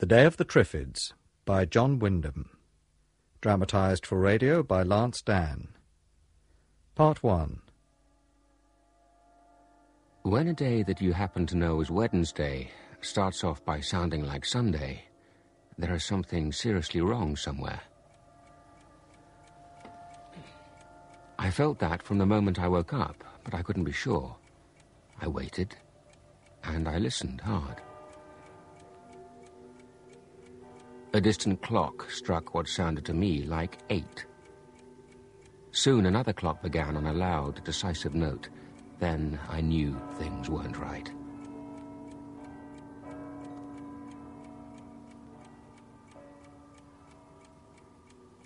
The Day of the Triffids by John Wyndham. Dramatised for radio by Lance Dan. Part 1. When a day that you happen to know is Wednesday starts off by sounding like Sunday, there is something seriously wrong somewhere. I felt that from the moment I woke up, but I couldn't be sure. I waited, and I listened hard. A distant clock struck what sounded to me like eight. Soon another clock began on a loud, decisive note. Then I knew things weren't right.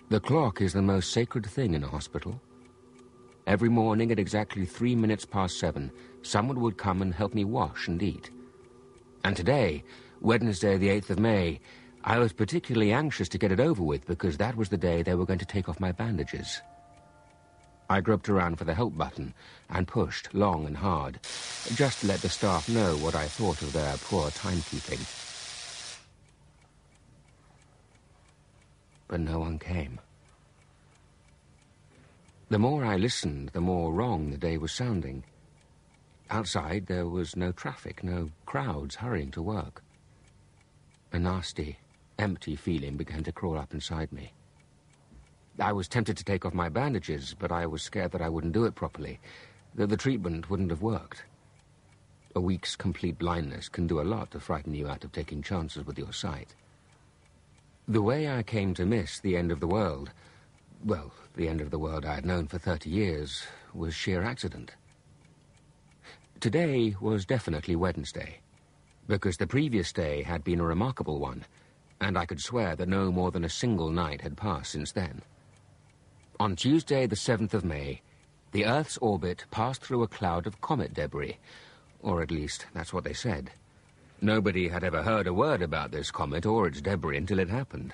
The clock is the most sacred thing in a hospital. Every morning at exactly three minutes past seven, someone would come and help me wash and eat. And today, Wednesday, the 8th of May, I was particularly anxious to get it over with because that was the day they were going to take off my bandages. I groped around for the help button and pushed long and hard, just to let the staff know what I thought of their poor timekeeping. But no one came. The more I listened, the more wrong the day was sounding. Outside, there was no traffic, no crowds hurrying to work. A nasty, empty feeling began to crawl up inside me. I was tempted to take off my bandages, but I was scared that I wouldn't do it properly, that the treatment wouldn't have worked. A week's complete blindness can do a lot to frighten you out of taking chances with your sight. The way I came to miss the end of the world, well, the end of the world I had known for 30 years, was sheer accident. Today was definitely Wednesday, because the previous day had been a remarkable one, and I could swear that no more than a single night had passed since then. On Tuesday, the 7th of May, the Earth's orbit passed through a cloud of comet debris, or at least that's what they said. Nobody had ever heard a word about this comet or its debris until it happened.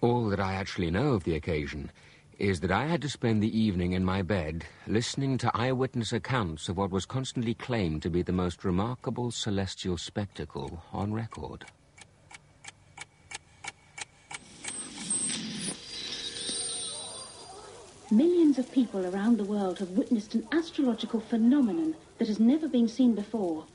All that I actually know of the occasion is that I had to spend the evening in my bed listening to eyewitness accounts of what was constantly claimed to be the most remarkable celestial spectacle on record. Millions of people around the world have witnessed an astrological phenomenon that has never been seen before.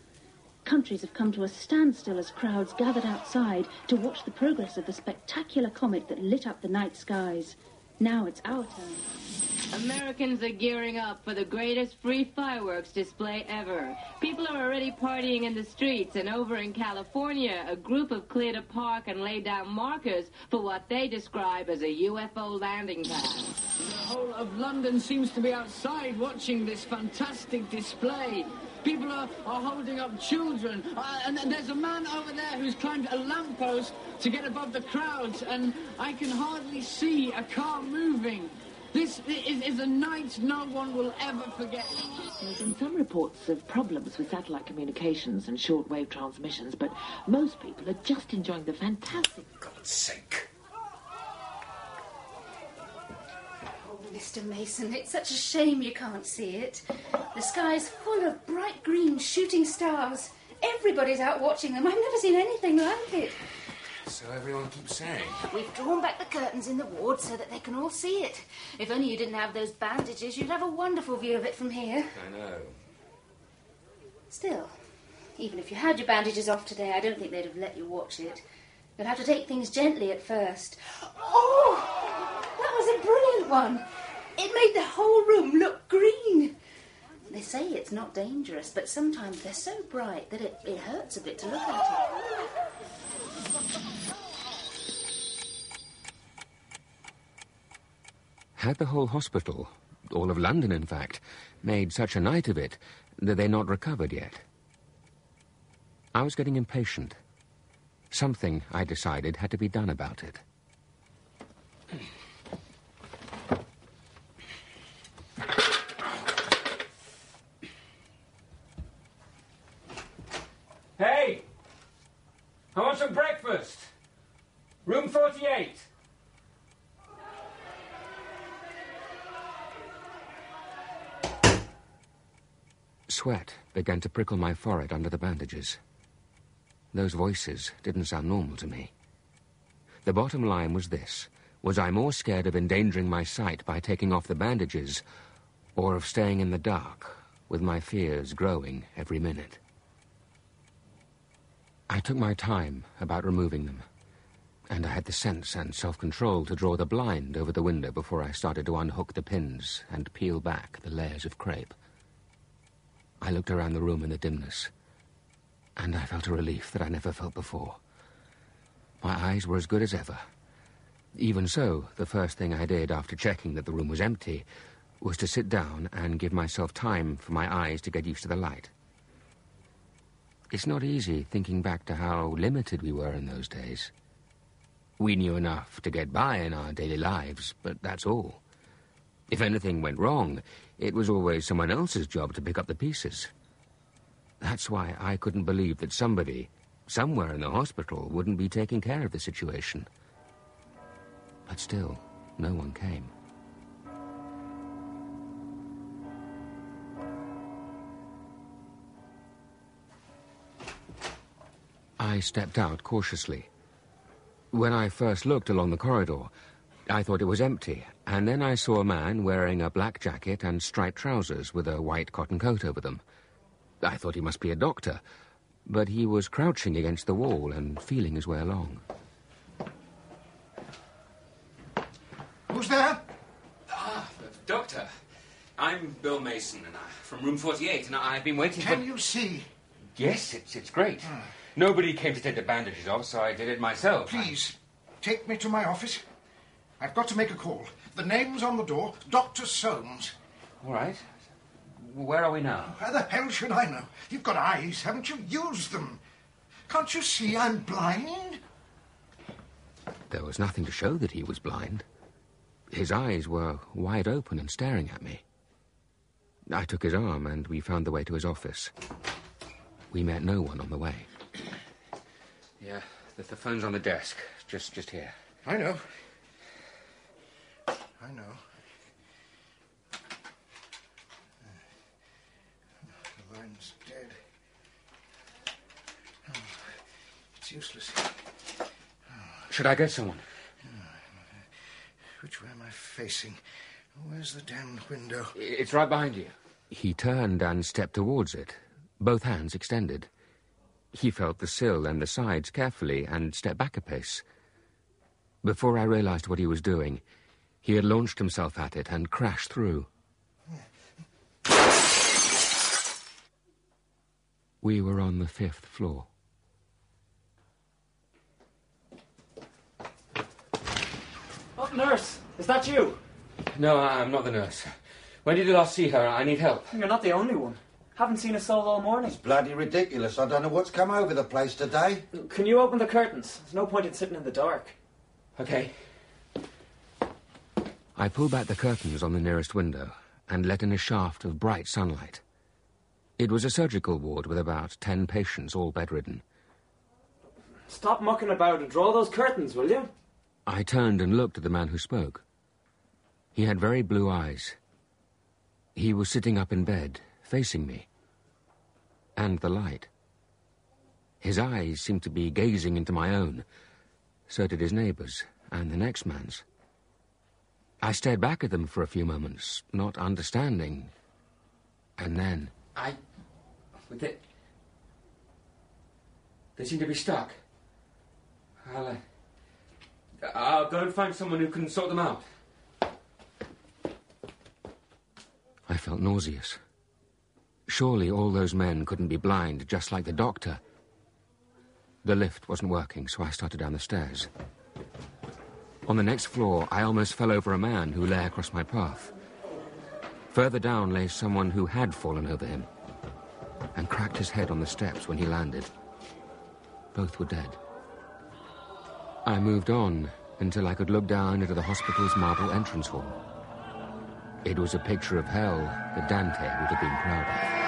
Countries have come to a standstill as crowds gathered outside to watch the progress of the spectacular comet that lit up the night skies. Now it's our turn. Americans are gearing up for the greatest free fireworks display ever. People are already partying in the streets, and over in California, a group have cleared a park and laid down markers for what they describe as a UFO landing pad. The whole of London seems to be outside watching this fantastic display. People are, are holding up children. Uh, and, and there's a man over there who's climbed a lamppost to get above the crowds, and I can hardly see a car moving. This is, is a night no one will ever forget. There's been some reports of problems with satellite communications and shortwave transmissions, but most people are just enjoying the fantastic. God's sake. Mr. Masen, it's such a shame you can't see it. The sky's full of bright green shooting stars. Everybody's out watching them. I've never seen anything like it. So everyone keeps saying. We've drawn back the curtains in the ward so that they can all see it. If only you didn't have those bandages, you'd have a wonderful view of it from here. I know. Still, even if you had your bandages off today, I don't think they'd have let you watch it. You'll have to take things gently at first. Oh! That was a brilliant one! It made the whole room look green. They say it's not dangerous, but sometimes they're so bright that it, it hurts a bit to look at it. Had the whole hospital, all of London in fact, made such a night of it that they're not recovered yet? I was getting impatient. Something, I decided, had to be done about it. Hey! I want some breakfast! Room 48! Sweat began to prickle my forehead under the bandages. Those voices didn't sound normal to me. The bottom line was this. Was I more scared of endangering my sight by taking off the bandages, or of staying in the dark, with my fears growing every minute? I took my time about removing them, and I had the sense and self-control to draw the blind over the window before I started to unhook the pins and peel back the layers of crepe. I looked around the room in the dimness, and I felt a relief that I never felt before. My eyes were as good as ever. Even so, the first thing I did after checking that the room was empty was to sit down and give myself time for my eyes to get used to the light. It's not easy thinking back to how limited we were in those days. We knew enough to get by in our daily lives, but that's all. If anything went wrong, it was always someone else's job to pick up the pieces. That's why I couldn't believe that somebody, somewhere in the hospital, wouldn't be taking care of the situation. But still, no one came. I stepped out cautiously. When I first looked along the corridor, I thought it was empty, and then I saw a man wearing a black jacket and striped trousers with a white cotton coat over them. I thought he must be a doctor, but he was crouching against the wall and feeling his way along. Who's there? Ah, the Doctor. I'm Bill Masen, and I'm from room 48, and I've been waiting for. Can for... you see? Yes, it's, it's great. Nobody came to take the bandages off, so I did it myself. Please, take me to my office. I've got to make a call. The name's on the door, Dr. Soames. All right. Where are we now? How the hell should I know? You've got eyes, haven't you? Use them. Can't you see I'm blind? There was nothing to show that he was blind. His eyes were wide open and staring at me. I took his arm and we found the way to his office. We met no one on the way. Yeah, the, the phone's on the desk. Just, just here. I know. I know. The line's dead. Oh, it's useless. Should I get someone? Which way am I facing? Where's the damned window? It's right behind you. He turned and stepped towards it, both hands extended. He felt the sill and the sides carefully and stepped back a pace. Before I realized what he was doing, he had launched himself at it and crashed through. We were on the fifth floor. Oh, nurse, is that you? No, I'm not the nurse. When did you last see her? I need help. You're not the only one. Haven't seen a soul all morning. It's bloody ridiculous. I don't know what's come over the place today. Can you open the curtains? There's no point in sitting in the dark. Okay. I pulled back the curtains on the nearest window and let in a shaft of bright sunlight. It was a surgical ward with about ten patients, all bedridden. Stop mucking about and draw those curtains, will you? I turned and looked at the man who spoke. He had very blue eyes. He was sitting up in bed, facing me. And the light. His eyes seemed to be gazing into my own. So did his neighbour's and the next man's. I stared back at them for a few moments, not understanding. And then. I. They, they seem to be stuck. I'll. Uh, I'll go and find someone who can sort them out. I felt nauseous. Surely all those men couldn't be blind, just like the doctor. The lift wasn't working, so I started down the stairs. On the next floor, I almost fell over a man who lay across my path. Further down lay someone who had fallen over him and cracked his head on the steps when he landed. Both were dead. I moved on until I could look down into the hospital's marble entrance hall. It was a picture of hell that Dante would have been proud of.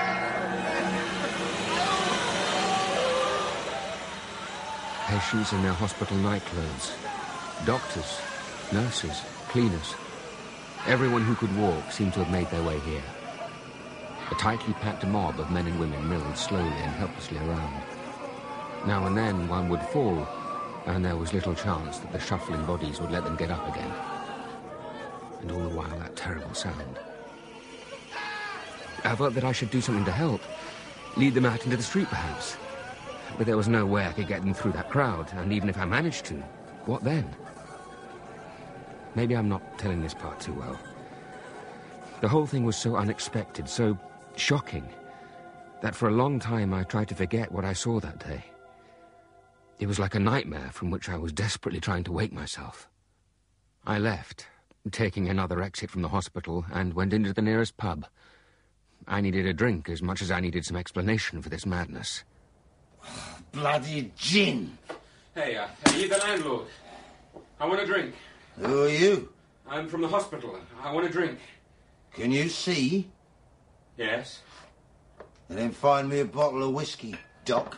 Patients in their hospital nightclothes, doctors, nurses, cleaners. Everyone who could walk seemed to have made their way here. A tightly packed mob of men and women milled slowly and helplessly around. Now and then one would fall, and there was little chance that the shuffling bodies would let them get up again. And all the while, that terrible sound. I felt that I should do something to help. Lead them out into the street, perhaps. But there was no way I could get them through that crowd, and even if I managed to, what then? Maybe I'm not telling this part too well. The whole thing was so unexpected, so shocking, that for a long time I tried to forget what I saw that day. It was like a nightmare from which I was desperately trying to wake myself. I left, taking another exit from the hospital, and went into the nearest pub. I needed a drink as much as I needed some explanation for this madness. Bloody gin! Hey, uh, are you the landlord? I want a drink. Who are you? I'm from the hospital. I want a drink. Can you see? Yes. And then find me a bottle of whiskey, Doc.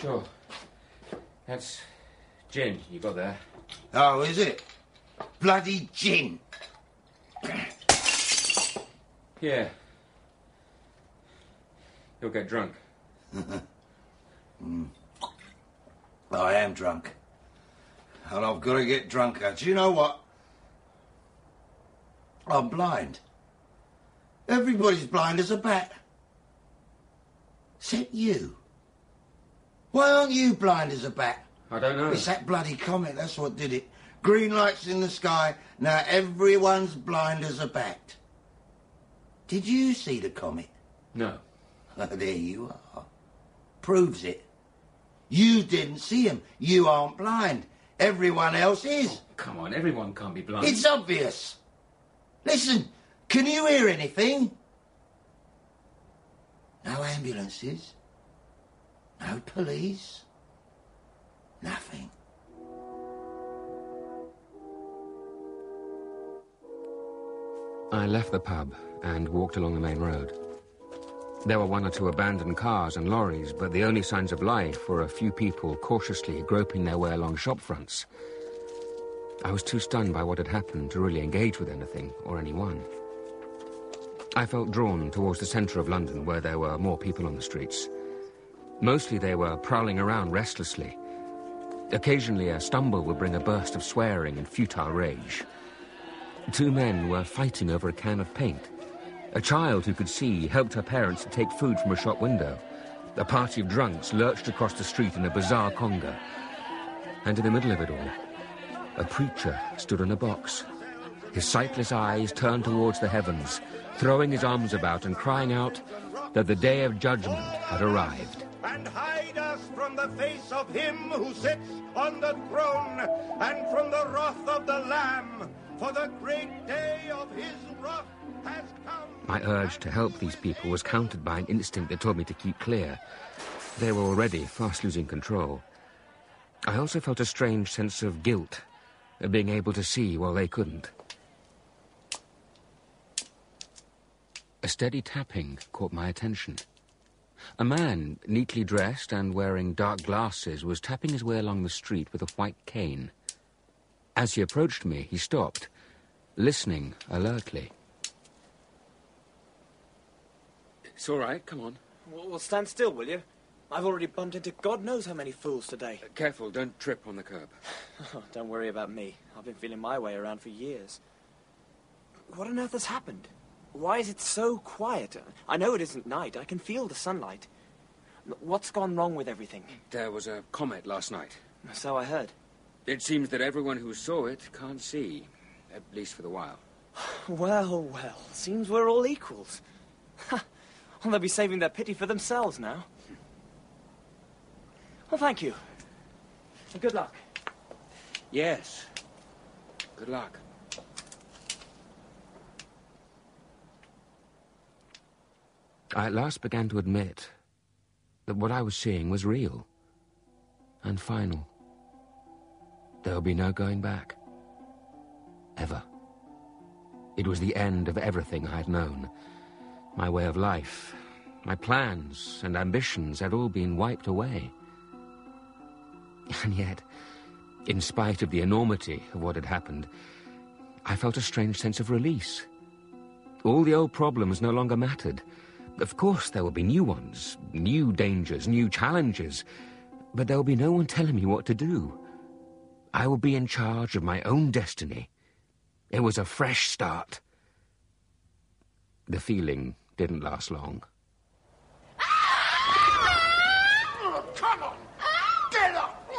Sure. That's gin you got there. Oh, is it? Bloody gin! Yeah. You'll get drunk. Mm. I am drunk. And I've got to get drunker. Do you know what? I'm blind. Everybody's blind as a bat. Except you. Why aren't you blind as a bat? I don't know. It's that bloody comet, that's what did it. Green lights in the sky, now everyone's blind as a bat. Did you see the comet? No. there you are. Proves it. You didn't see him. You aren't blind. Everyone else is. Oh, come on, everyone can't be blind. It's obvious. Listen, can you hear anything? No ambulances. No police. Nothing. I left the pub and walked along the main road. There were one or two abandoned cars and lorries, but the only signs of life were a few people cautiously groping their way along shop fronts. I was too stunned by what had happened to really engage with anything or anyone. I felt drawn towards the centre of London where there were more people on the streets. Mostly they were prowling around restlessly. Occasionally a stumble would bring a burst of swearing and futile rage. Two men were fighting over a can of paint. A child who could see helped her parents to take food from a shop window. A party of drunks lurched across the street in a bizarre conga. And in the middle of it all, a preacher stood on a box. His sightless eyes turned towards the heavens, throwing his arms about and crying out that the day of judgment had arrived. and hide us from the face of him who sits on the throne and from the wrath of the Lamb. For the great day of his wrath. My urge to help these people was countered by an instinct that told me to keep clear. They were already fast losing control. I also felt a strange sense of guilt at being able to see while they couldn't. A steady tapping caught my attention. A man, neatly dressed and wearing dark glasses, was tapping his way along the street with a white cane. As he approached me, he stopped, listening alertly. It's all right, come on. Well, well, stand still, will you? I've already bumped into God knows how many fools today. Uh, careful, don't trip on the curb. Oh, don't worry about me. I've been feeling my way around for years. What on earth has happened? Why is it so quiet? I know it isn't night. I can feel the sunlight. What's gone wrong with everything? There was a comet last night. So I heard. It seems that everyone who saw it can't see, at least for the while. Well, well, seems we're all equals. Ha! well, they'll be saving their pity for themselves now. Well, thank you. And good luck. Yes. Good luck. I at last began to admit that what I was seeing was real and final. There'll be no going back. Ever. It was the end of everything I had known. My way of life, my plans and ambitions had all been wiped away. And yet, in spite of the enormity of what had happened, I felt a strange sense of release. All the old problems no longer mattered. Of course, there will be new ones, new dangers, new challenges, but there will be no one telling me what to do. I will be in charge of my own destiny. It was a fresh start. The feeling didn't last long. Come on! Get up!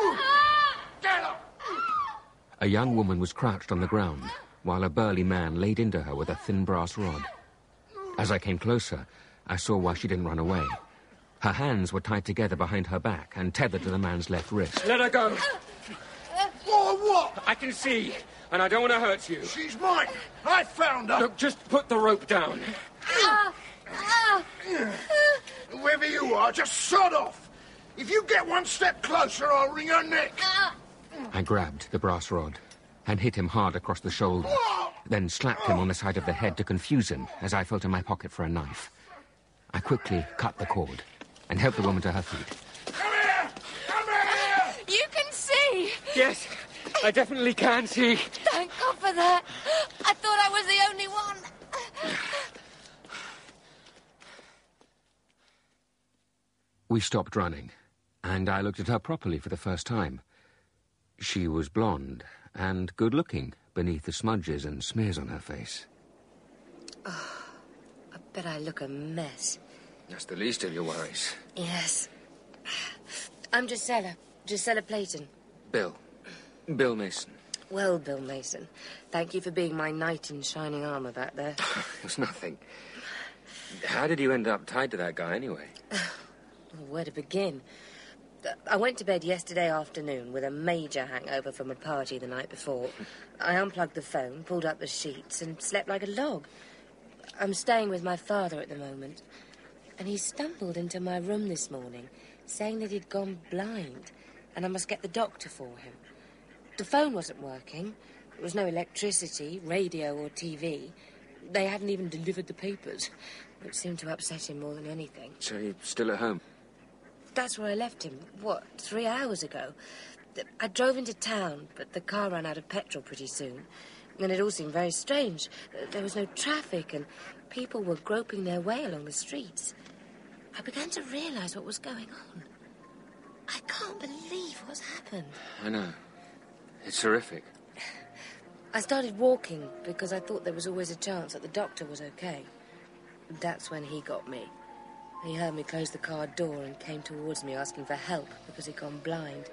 Get up! A young woman was crouched on the ground, while a burly man laid into her with a thin brass rod. As I came closer, I saw why she didn't run away. Her hands were tied together behind her back and tethered to the man's left wrist. Let her go. Or what? I can see, and I don't want to hurt you. She's mine. I found her. Look, just put the rope down. Whoever you are, just sod off. If you get one step closer, I'll wring your neck. Ah. I grabbed the brass rod and hit him hard across the shoulder, then slapped him on the side of the head to ah. confuse him as I felt in my pocket for a knife. I quickly cut the cord and helped the woman to her feet. Come here! Come here! You can see! Yes, I definitely can see. Thank God for that. I thought I was the only one. We stopped running, and I looked at her properly for the first time. She was blonde and good looking beneath the smudges and smears on her face. Oh, I bet I look a mess. That's the least of your worries. Yes. I'm Josella. Josella Playton. Bill. Bill Masen. Well, Bill Masen, thank you for being my knight in shining armor back there. It was nothing. How did you end up tied to that guy anyway? Where to begin? I went to bed yesterday afternoon with a major hangover from a party the night before. I unplugged the phone, pulled up the sheets, and slept like a log. I'm staying with my father at the moment, and he stumbled into my room this morning, saying that he'd gone blind, and I must get the doctor for him. The phone wasn't working. There was no electricity, radio, or TV. They hadn't even delivered the papers, which seemed to upset him more than anything. So you're still at home? That's where I left him. What, three hours ago? I drove into town, but the car ran out of petrol pretty soon. And it all seemed very strange. There was no traffic, and people were groping their way along the streets. I began to realize what was going on. I can't believe what's happened. I know. It's horrific. I started walking because I thought there was always a chance that the doctor was okay. That's when he got me. He heard me close the car door and came towards me asking for help because he'd gone blind.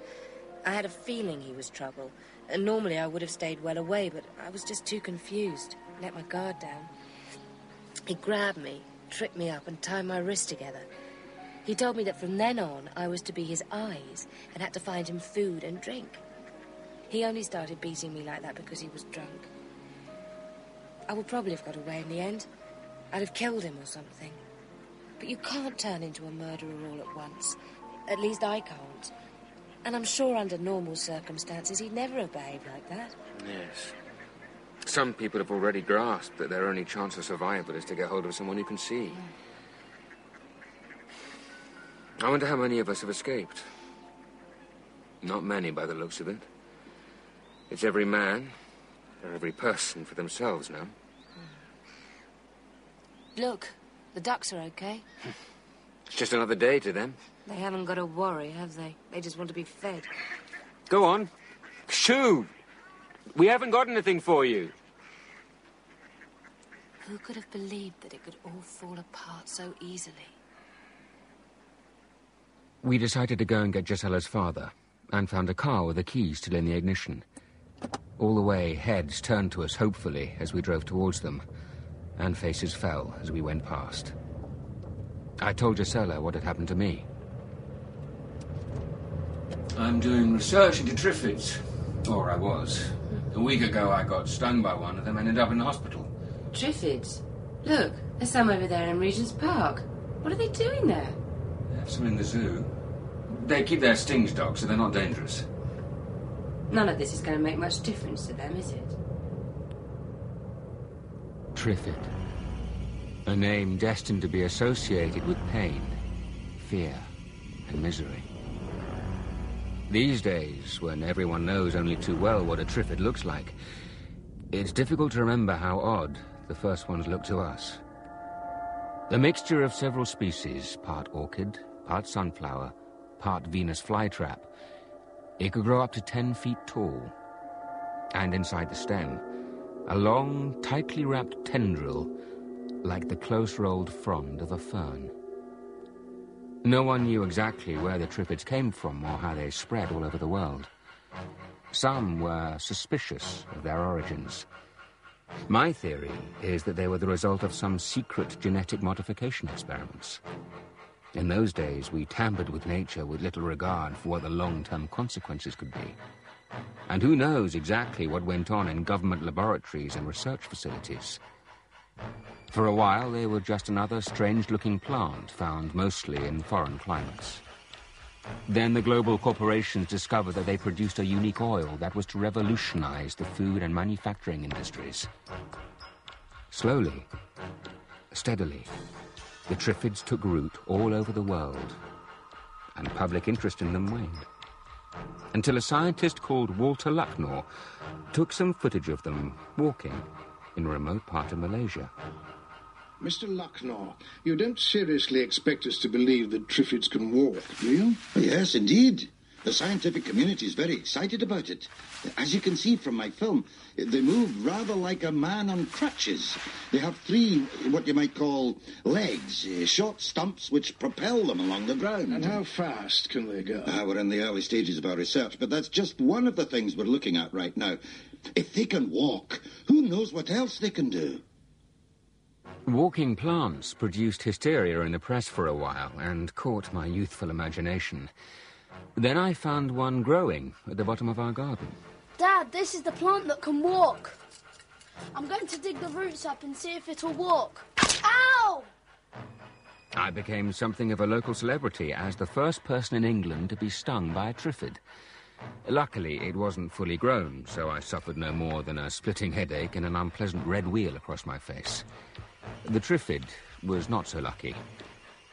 I had a feeling he was trouble, and normally I would have stayed well away, but I was just too confused. Let my guard down. He grabbed me, tripped me up, and tied my wrists together. He told me that from then on I was to be his eyes and had to find him food and drink. He only started beating me like that because he was drunk. I would probably have got away in the end. I'd have killed him or something. But you can't turn into a murderer all at once. At least I can't. And I'm sure under normal circumstances he'd never have behaved like that. Yes. Some people have already grasped that their only chance of survival is to get hold of someone you can see. I wonder how many of us have escaped. Not many by the looks of it. It's every man or every person for themselves now. Look, the ducks are okay. It's just another day to them. They haven't got to worry, have they? They just want to be fed. Go on. Shoot! We haven't got anything for you. Who could have believed that it could all fall apart so easily? We decided to go and get Josella's father and found a car with the keys still in the ignition. All the way, heads turned to us hopefully as we drove towards them, and faces fell as we went past. I told Josella what had happened to me. I'm doing research into triffids. Or I was. A week ago, I got stung by one of them and ended up in the hospital. Triffids. Look, there's some over there in Regent's Park. What are they doing there? They have some in the zoo. They keep their stings Doc, so they're not dangerous. None of this is going to make much difference to them, is it? Triffid. A name destined to be associated with pain, fear, and misery. These days, when everyone knows only too well what a Triffid looks like, it's difficult to remember how odd the first ones looked to us. The mixture of several species, part orchid, part sunflower, part Venus flytrap, it could grow up to 10 feet tall. And inside the stem, a long, tightly wrapped tendril, like the close-rolled frond of a fern. No one knew exactly where the triffids came from or how they spread all over the world. Some were suspicious of their origins. My theory is that they were the result of some secret genetic modification experiments. In those days, we tampered with nature with little regard for what the long-term consequences could be. And who knows exactly what went on in government laboratories and research facilities. For a while, they were just another strange-looking plant found mostly in foreign climates. Then the global corporations discovered that they produced a unique oil that was to revolutionize the food and manufacturing industries. Slowly, steadily, the triffids took root all over the world, and public interest in them waned. Until a scientist called Walter Lucknor took some footage of them walking in a remote part of Malaysia. Mr. Lucknor, you don't seriously expect us to believe that triffids can walk, do you? Yes, indeed. The scientific community is very excited about it. As you can see from my film, they move rather like a man on crutches. They have three, what you might call, legs, uh, short stumps which propel them along the ground. And how fast can they go? Uh, we're in the early stages of our research, but that's just one of the things we're looking at right now. If they can walk, who knows what else they can do? Walking plants produced hysteria in the press for a while and caught my youthful imagination. Then I found one growing at the bottom of our garden. Dad, this is the plant that can walk. I'm going to dig the roots up and see if it'll walk. Ow! I became something of a local celebrity as the first person in England to be stung by a triffid. Luckily, it wasn't fully grown, so I suffered no more than a splitting headache and an unpleasant red wheal across my face. The triffid was not so lucky.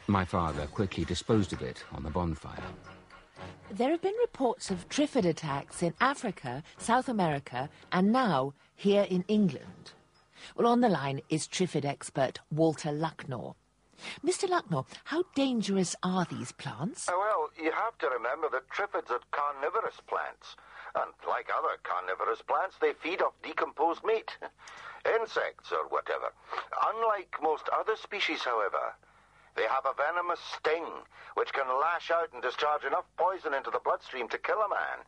My father quickly disposed of it on the bonfire. There have been reports of triffid attacks in Africa, South America, and now here in England. Well, on the line is triffid expert Walter Lucknor. Mr. Lucknor, how dangerous are these plants? Uh, well, you have to remember that triffids are carnivorous plants. And like other carnivorous plants, they feed off decomposed meat. Insects or whatever. Unlike most other species, however, they have a venomous sting, which can lash out and discharge enough poison into the bloodstream to kill a man.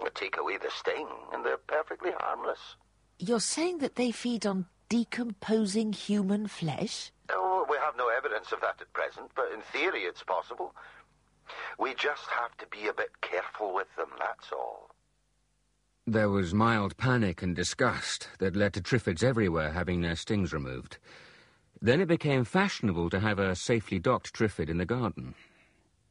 But Take away the sting, and they're perfectly harmless. You're saying that they feed on decomposing human flesh? Oh, we have no evidence of that at present, but in theory it's possible. We just have to be a bit careful with them, that's all. There was mild panic and disgust that led to triffids everywhere having their stings removed. Then it became fashionable to have a safely docked triffid in the garden.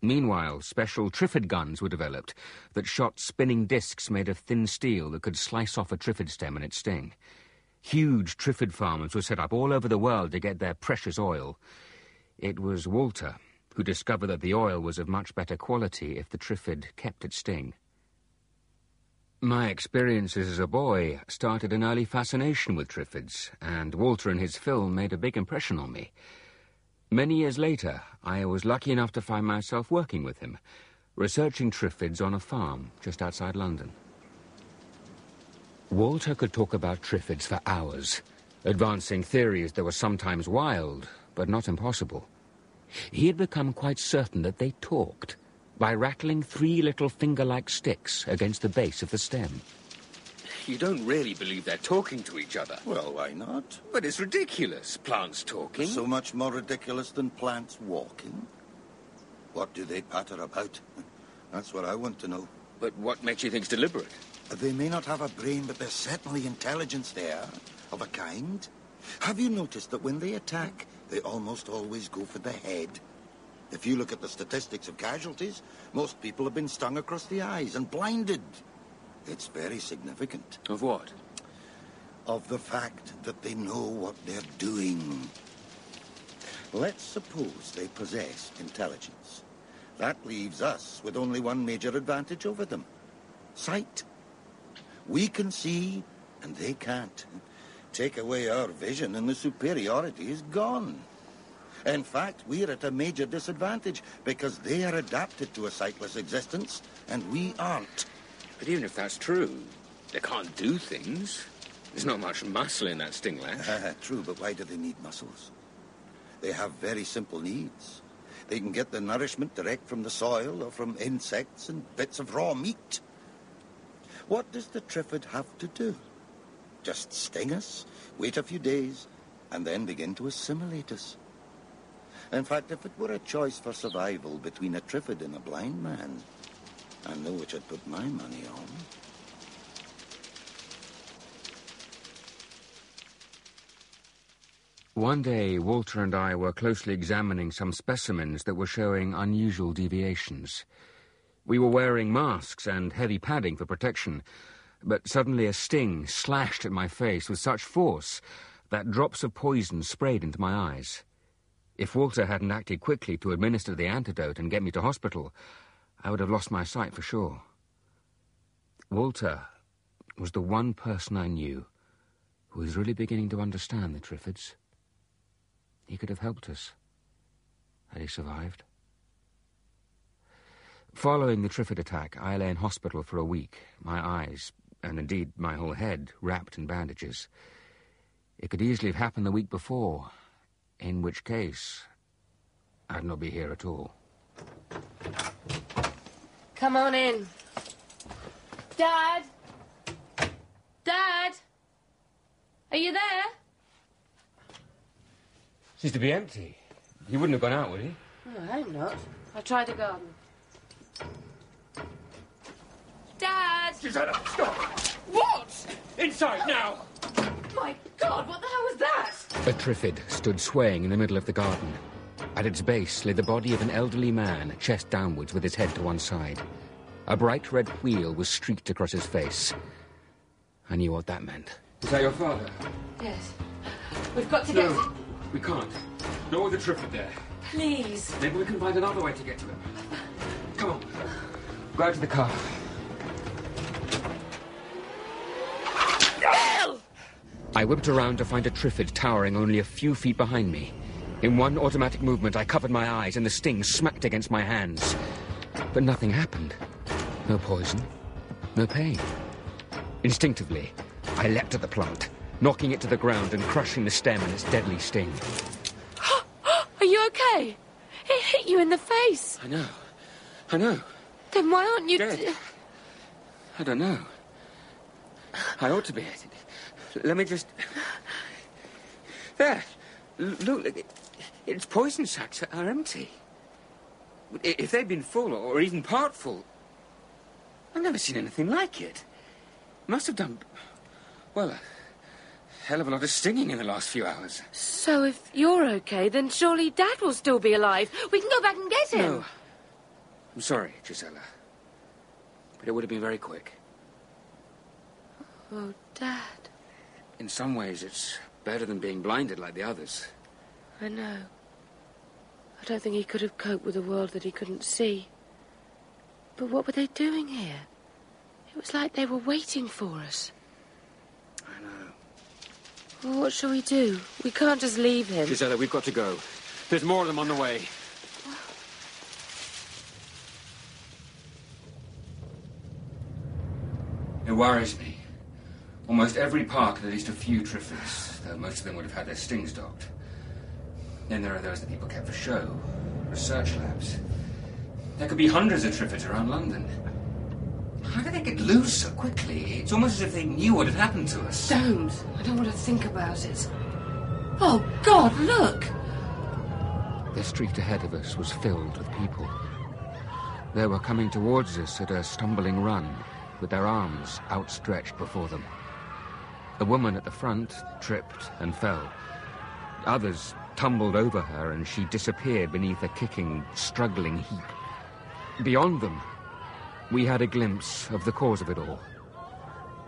Meanwhile, special triffid guns were developed that shot spinning discs made of thin steel that could slice off a triffid stem in its sting. Huge triffid farms were set up all over the world to get their precious oil. It was Walter who discovered that the oil was of much better quality if the triffid kept its sting. My experiences as a boy started an early fascination with triffids, and Walter and his film made a big impression on me. Many years later, I was lucky enough to find myself working with him, researching triffids on a farm just outside London. Walter could talk about triffids for hours, advancing theories that were sometimes wild, but not impossible. He had become quite certain that they talked, by rattling three little finger-like sticks against the base of the stem. You don't really believe they're talking to each other. Well, why not? But it's ridiculous, plants talking. So much more ridiculous than plants walking. What do they patter about? That's what I want to know. But what makes you think it's deliberate? They may not have a brain, but there's certainly intelligence there, of a kind. Have you noticed that when they attack, they almost always go for the head? If you look at the statistics of casualties, most people have been stung across the eyes and blinded. It's very significant. Of what? Of the fact that they know what they're doing. Let's suppose they possess intelligence. That leaves us with only one major advantage over them. Sight. We can see, and they can't. Take away our vision, and the superiority is gone. In fact, we're at a major disadvantage because they are adapted to a sightless existence and we aren't. But even if that's true, they can't do things. There's not much muscle in that sting lash. Uh, true, but why do they need muscles? They have very simple needs. They can get their nourishment direct from the soil or from insects and bits of raw meat. What does the Triffid have to do? Just sting us, wait a few days, and then begin to assimilate us. In fact, if it were a choice for survival between a Triffid and a blind man, I know which I'd put my money on. One day, Walter and I were closely examining some specimens that were showing unusual deviations. We were wearing masks and heavy padding for protection, but suddenly a sting slashed at my face with such force that drops of poison sprayed into my eyes. If Walter hadn't acted quickly to administer the antidote and get me to hospital, I would have lost my sight for sure. Walter was the one person I knew who was really beginning to understand the Triffids. He could have helped us had he survived. Following the Triffid attack, I lay in hospital for a week, my eyes, and indeed my whole head, wrapped in bandages. It could easily have happened the week before, in which case I'd not be here at all. Come on in. Dad? Dad? Are you there? Seems to be empty. He wouldn't have gone out, would he? Oh, I hope not. I'll try the garden. Dad! Susanna, stop! What? Inside now! My God, what the hell was that? A Triffid stood swaying in the middle of the garden. At its base lay the body of an elderly man, chest downwards with his head to one side. A bright red wheal was streaked across his face. I knew what that meant. Is that your father? Yes. We've got to get... No, we can't. Not with the Triffid there. Please. Maybe we can find another way to get to him. Come on. Go out to the car. I whipped around to find a Triffid towering only a few feet behind me. In one automatic movement, I covered my eyes and the sting smacked against my hands. But nothing happened. No poison. No pain. Instinctively, I leapt at the plant, knocking it to the ground and crushing the stem in its deadly sting. Are you okay? It hit you in the face. I know. I know. Then why aren't you... Dead. I don't know. I ought to be. Let me just. There. Look, its poison sacs are empty. If they'd been full, or even part full, I've never seen anything like it. Must have done, well, a hell of a lot of stinging in the last few hours. So if you're okay, then surely Dad will still be alive. We can go back and get him. No. I'm sorry, Josella. But it would have been very quick. Oh, Dad. In some ways, it's better than being blinded like the others. I know. I don't think he could have coped with a world that he couldn't see. But what were they doing here? It was like they were waiting for us. I know. Well, what shall we do? We can't just leave him. Josella, we've got to go. There's more of them on the way. It worries me. Almost every park had at least a few Triffids, though most of them would have had their stings docked. Then there are those that people kept for show, research labs. There could be hundreds of Triffids around London. How did they get loose so quickly? It's almost as if they knew what had happened to us. Don't. I don't want to think about it. Oh, God, look! The street ahead of us was filled with people. They were coming towards us at a stumbling run, with their arms outstretched before them. A woman at the front tripped and fell. Others tumbled over her, and she disappeared beneath a kicking, struggling heap. Beyond them, we had a glimpse of the cause of it all.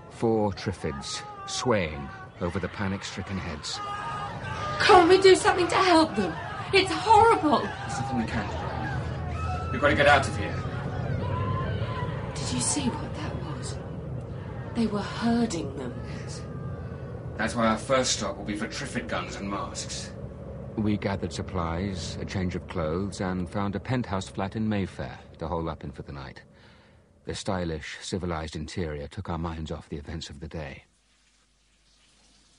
Four Triffids swaying over the panic-stricken heads. Can't we do something to help them? It's horrible. There's nothing we can do right now. We've got to get out of here. Did you see what that was? They were herding them. That's why our first stop will be for Triffid guns and masks. We gathered supplies, a change of clothes, and found a penthouse flat in Mayfair to hole up in for the night. The stylish, civilized interior took our minds off the events of the day.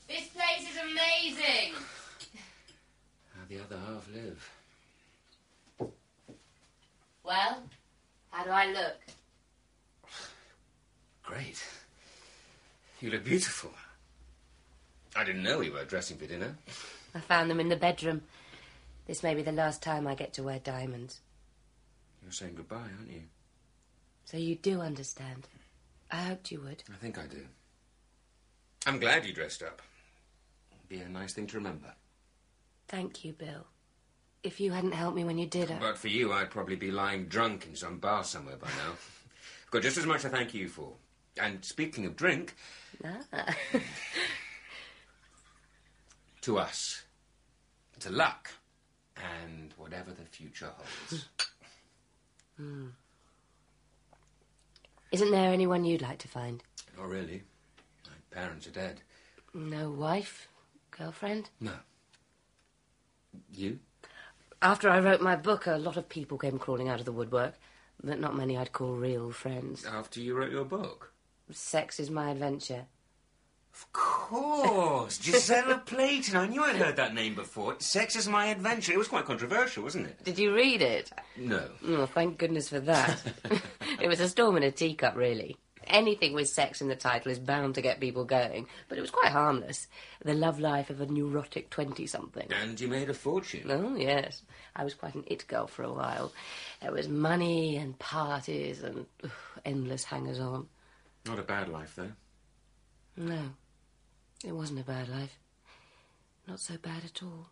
This place is amazing! How the other half live. Well, how do I look? Great. You look beautiful. I didn't know we were dressing for dinner. I found them in the bedroom. This may be the last time I get to wear diamonds. You're saying goodbye, aren't you? So you do understand. I hoped you would. I think I do. I'm glad you dressed up. Be a nice thing to remember. Thank you, Bill. If you hadn't helped me when you did, I... But for you, I'd probably be lying drunk in some bar somewhere by now. I've got just as much to thank you for. And speaking of drink, Ah. to us, to luck, and whatever the future holds. Hmm. Isn't there anyone you'd like to find? Not really. My parents are dead. No wife? Girlfriend? No. You? After I wrote my book, a lot of people came crawling out of the woodwork, but not many I'd call real friends. After you wrote your book? Sex is my adventure. Of course, Josella Playton. I knew I'd heard that name before. Sex is my adventure. It was quite controversial, wasn't it? Did you read it? No. Oh, thank goodness for that. it was a storm in a teacup, really. Anything with sex in the title is bound to get people going, but it was quite harmless. The love life of a neurotic 20 something. And you made a fortune. Oh, yes. I was quite an it girl for a while. There was money and parties and ugh, endless hangers on. Not a bad life, though. No, it wasn't a bad life. Not so bad at all.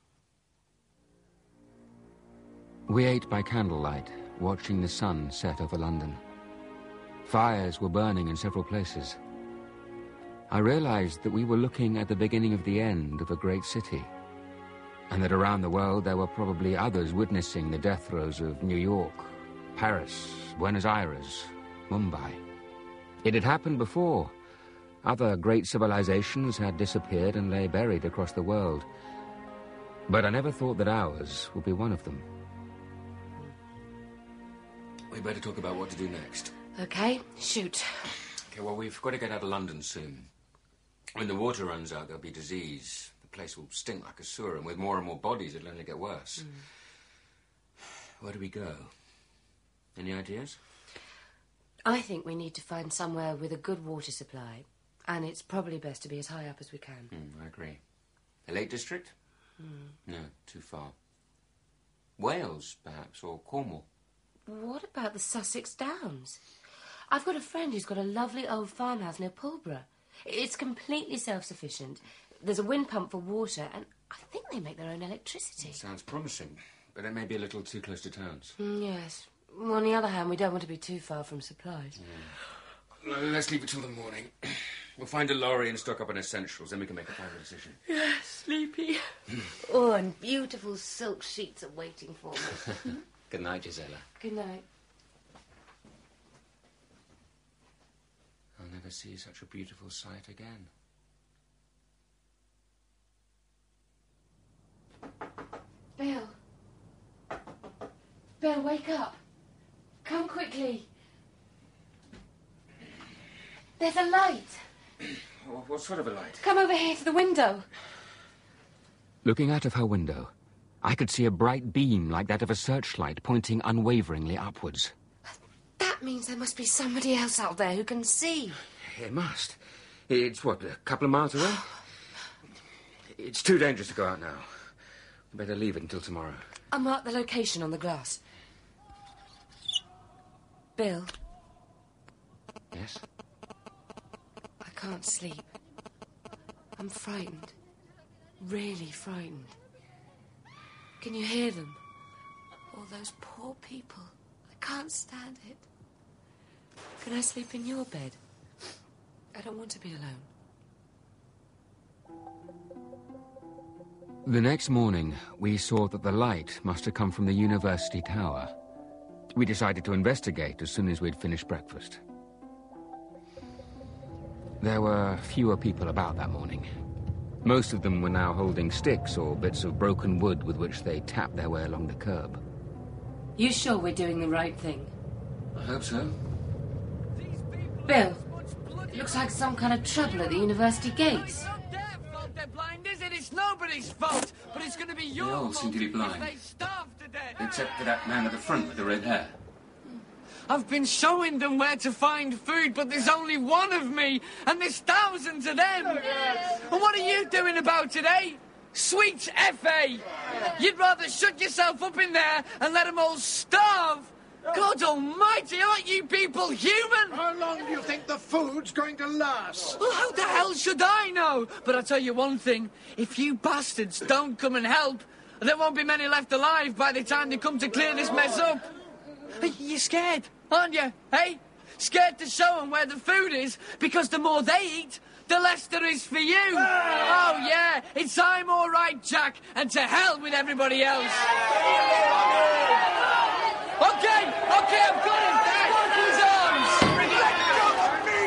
We ate by candlelight, watching the sun set over London. Fires were burning in several places. I realized that we were looking at the beginning of the end of a great city, and that around the world there were probably others witnessing the death throes of New York, Paris, Buenos Aires, Mumbai. It had happened before. Other great civilizations had disappeared and lay buried across the world. But I never thought that ours would be one of them. We better talk about what to do next. Okay, shoot. Okay, well, we've got to get out of London soon. When the water runs out, there'll be disease. The place will stink like a sewer, and with more and more bodies, it'll only get worse. Hmm. Where do we go? Any ideas? I think we need to find somewhere with a good water supply, and it's probably best to be as high up as we can. Hmm, I agree. The Lake District? Hmm. No, too far. Wales, perhaps, or Cornwall. What about the Sussex Downs? I've got a friend who's got a lovely old farmhouse near Pulborough. It's completely self-sufficient. There's a wind pump for water, and I think they make their own electricity. Sounds promising, but it may be a little too close to towns. Mm, yes. Well, on the other hand, we don't want to be too far from supplies. No, Let's leave it till the morning. We'll find a lorry and stock up on essentials, then we can make a final decision. Yes, sleepy. oh, and beautiful silk sheets are waiting for me. Good night, Josella. Good night. I'll never see such a beautiful sight again. Bill. Bill, wake up. Come quickly. There's a light. What, what sort of a light? Come over here to the window. Looking out of her window, I could see a bright beam like that of a searchlight pointing unwaveringly upwards. That means there must be somebody else out there who can see. It must. It's, what, a couple of miles away? it's too dangerous to go out now. We better leave it until tomorrow. I'll mark the location on the glass. Bill, Yes? I can't sleep. I'm frightened. Really frightened. Can you hear them? All those poor people. I can't stand it. Can I sleep in your bed? I don't want to be alone. The next morning, we saw that the light must have come from the university tower. We decided to investigate as soon as we'd finished breakfast. There were fewer people about that morning. Most of them were now holding sticks or bits of broken wood with which they tapped their way along the curb. You sure we're doing the right thing? I hope so. Bill, it looks like some kind of trouble at the university gates. It's not their fault, they're blind, is it? It's nobody's fault, but it's going to be your They all seem to be blind. they starve to death. Except for that man at the front with the red hair. I've been showing them where to find food, but there's only one of me, and there's thousands of them. And what are you doing about it, eh? Sweet F.A. You'd rather shut yourself up in there and let them all starve? God almighty, aren't you people human? How long do you think the food's going to last? Well, how the hell should I know? But I'll tell you one thing. If you bastards don't come and help, there won't be many left alive by the time they come to clear this mess up. You're scared, aren't you? Hey? Scared to show them where the food is, because the more they eat, the less there is for you. Ah! Oh, yeah, it's I'm all right, Jack, and to hell with everybody else. Okay, okay, I've got him. There, his arms. Let go of me!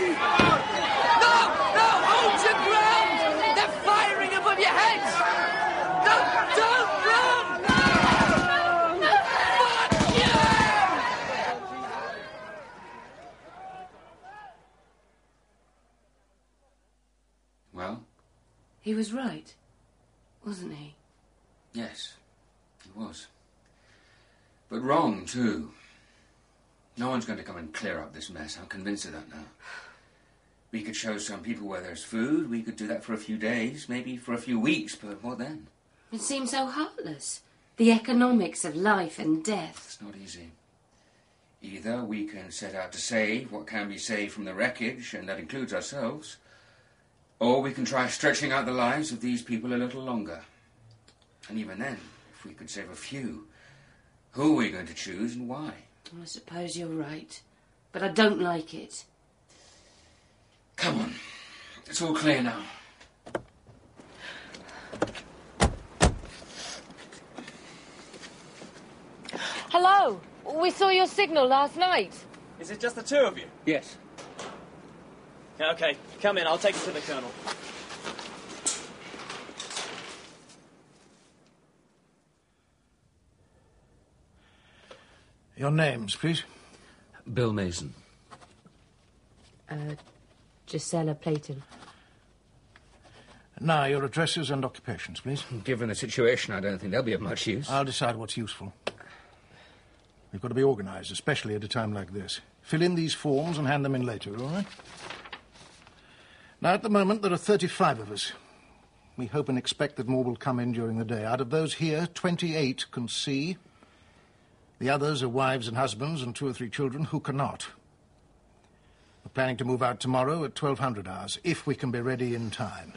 No, no, hold your ground! They're firing above your heads! No, don't run! Fuck you! Well, He was right, wasn't he? yes, he was. But wrong, too. No one's going to come and clear up this mess. I'm convinced of that now. We could show some people where there's food. We could do that for a few days, maybe for a few weeks, but what then? It seems so heartless. The economics of life and death. It's not easy. Either we can set out to save what can be saved from the wreckage, and that includes ourselves, or we can try stretching out the lives of these people a little longer. And even then, if we could save a few, who are we going to choose and why? I suppose you're right. But I don't like it. Come on. It's all clear now. Hello. We saw your signal last night. Is it just the two of you? Yes. Yeah, okay, come in. I'll take you to the colonel. Your names, please. Bill Masen. Uh, Josella Playton. Now, your addresses and occupations, please. Given the situation, I don't think they'll be of much use. I'll decide what's useful. We've got to be organised, especially at a time like this. Fill in these forms and hand them in later, all right? Now, at the moment, there are 35 of us. We hope and expect that more will come in during the day. Out of those here, 28 can see. The others are wives and husbands and two or three children who cannot. We're planning to move out tomorrow at 1200 hours, if we can be ready in time.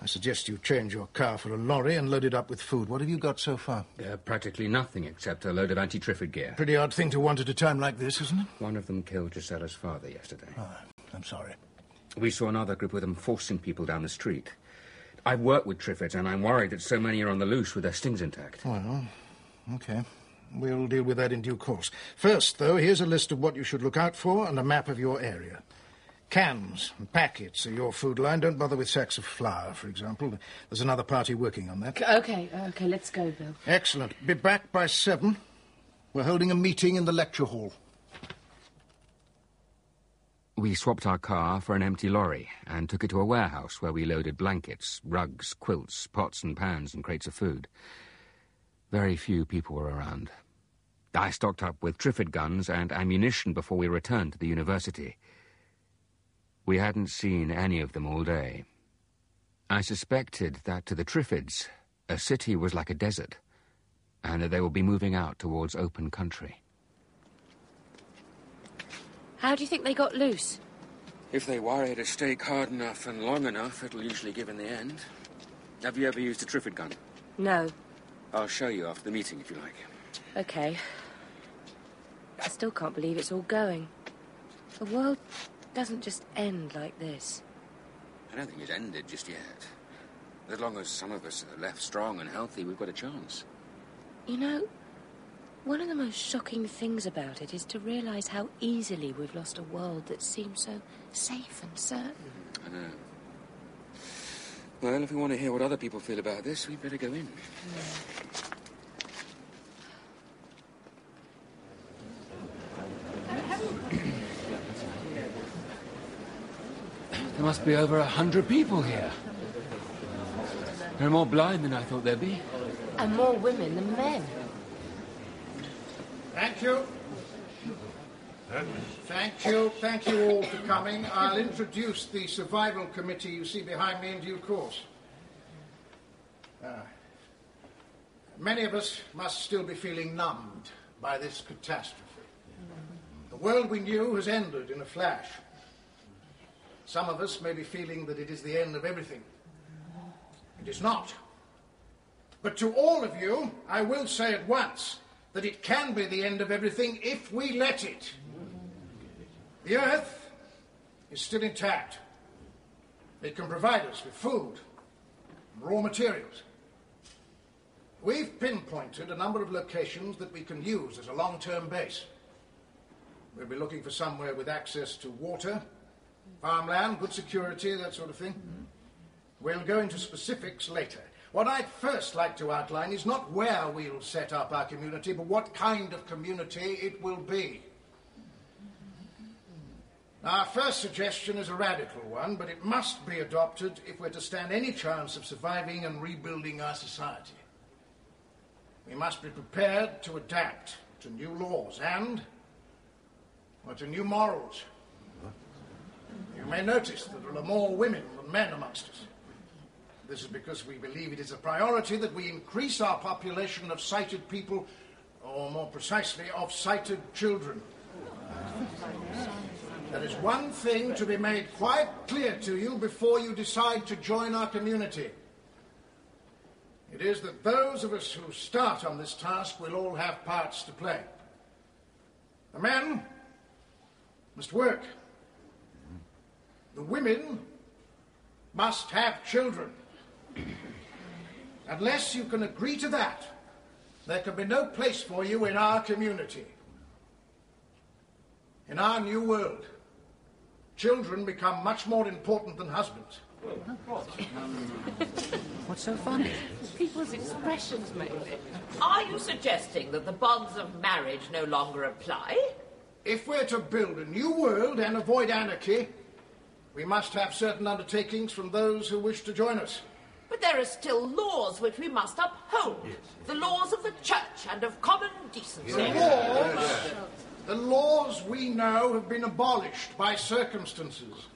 I suggest you change your car for a lorry and load it up with food. What have you got so far? Uh, practically nothing except a load of anti-Triffid gear. Pretty odd thing to want at a time like this, isn't it? One of them killed Josella's father yesterday. I'm sorry. We saw another group of them forcing people down the street. I've worked with Triffids, and I'm worried that so many are on the loose with their stings intact. Well, okay. We'll deal with that in due course. First, though, here's a list of what you should look out for and a map of your area. Cans and packets are your food line. Don't bother with sacks of flour, for example. There's another party working on that. Okay, okay, let's go, Bill. Excellent. Be back by seven. We're holding a meeting in the lecture hall. We swapped our car for an empty lorry and took it to a warehouse where we loaded blankets, rugs, quilts, pots and pans, and crates of food. Very few people were around. I stocked up with Triffid guns and ammunition before we returned to the university. We hadn't seen any of them all day. I suspected that to the Triffids, a city was like a desert, and that they would be moving out towards open country. How do you think they got loose? If they worry a stake hard enough and long enough, it'll usually give in the end. Have you ever used a Triffid gun? No. I'll show you after the meeting if you like. Okay. I still can't believe it's all going. The world doesn't just end like this. I don't think it's ended just yet. As long as some of us are left strong and healthy, we've got a chance. You know, one of the most shocking things about it is to realize how easily we've lost a world that seemed so safe and certain. I know. Well, if we want to hear what other people feel about this, we'd better go in. There must be over a hundred people here. There are more blind than I thought there'd be. And more women than men. Thank you. Thank you. Thank you all for coming. I'll introduce the survival committee you see behind me in due course. Uh, many of us must still be feeling numbed by this catastrophe. The world we knew has ended in a flash. Some of us may be feeling that it is the end of everything. It is not. But to all of you, I will say at once that it can be the end of everything if we let it. The earth is still intact. It can provide us with food and raw materials. We've pinpointed a number of locations that we can use as a long term base. We'll be looking for somewhere with access to water, farmland, good security, that sort of thing. We'll go into specifics later. What I'd first like to outline is not where we'll set up our community, but what kind of community it will be. Our first suggestion is a radical one, but it must be adopted if we're to stand any chance of surviving and rebuilding our society. We must be prepared to adapt to new laws and or to new morals. You may notice that there are more women than men amongst us. This is because we believe it is a priority that we increase our population of sighted people, or more precisely, of sighted children. There is one thing to be made quite clear to you before you decide to join our community. It is that those of us who start on this task will all have parts to play. The men must work. The women must have children. Unless you can agree to that, there can be no place for you in our community. In our new world, children become much more important than husbands. What's so funny? People's expressions, maybe. Are you suggesting that the bonds of marriage no longer apply? If we're to build a new world and avoid anarchy, we must have certain undertakings from those who wish to join us. But there are still laws which we must uphold. The laws of the church and of common decency. The laws, the laws we know have been abolished by circumstances.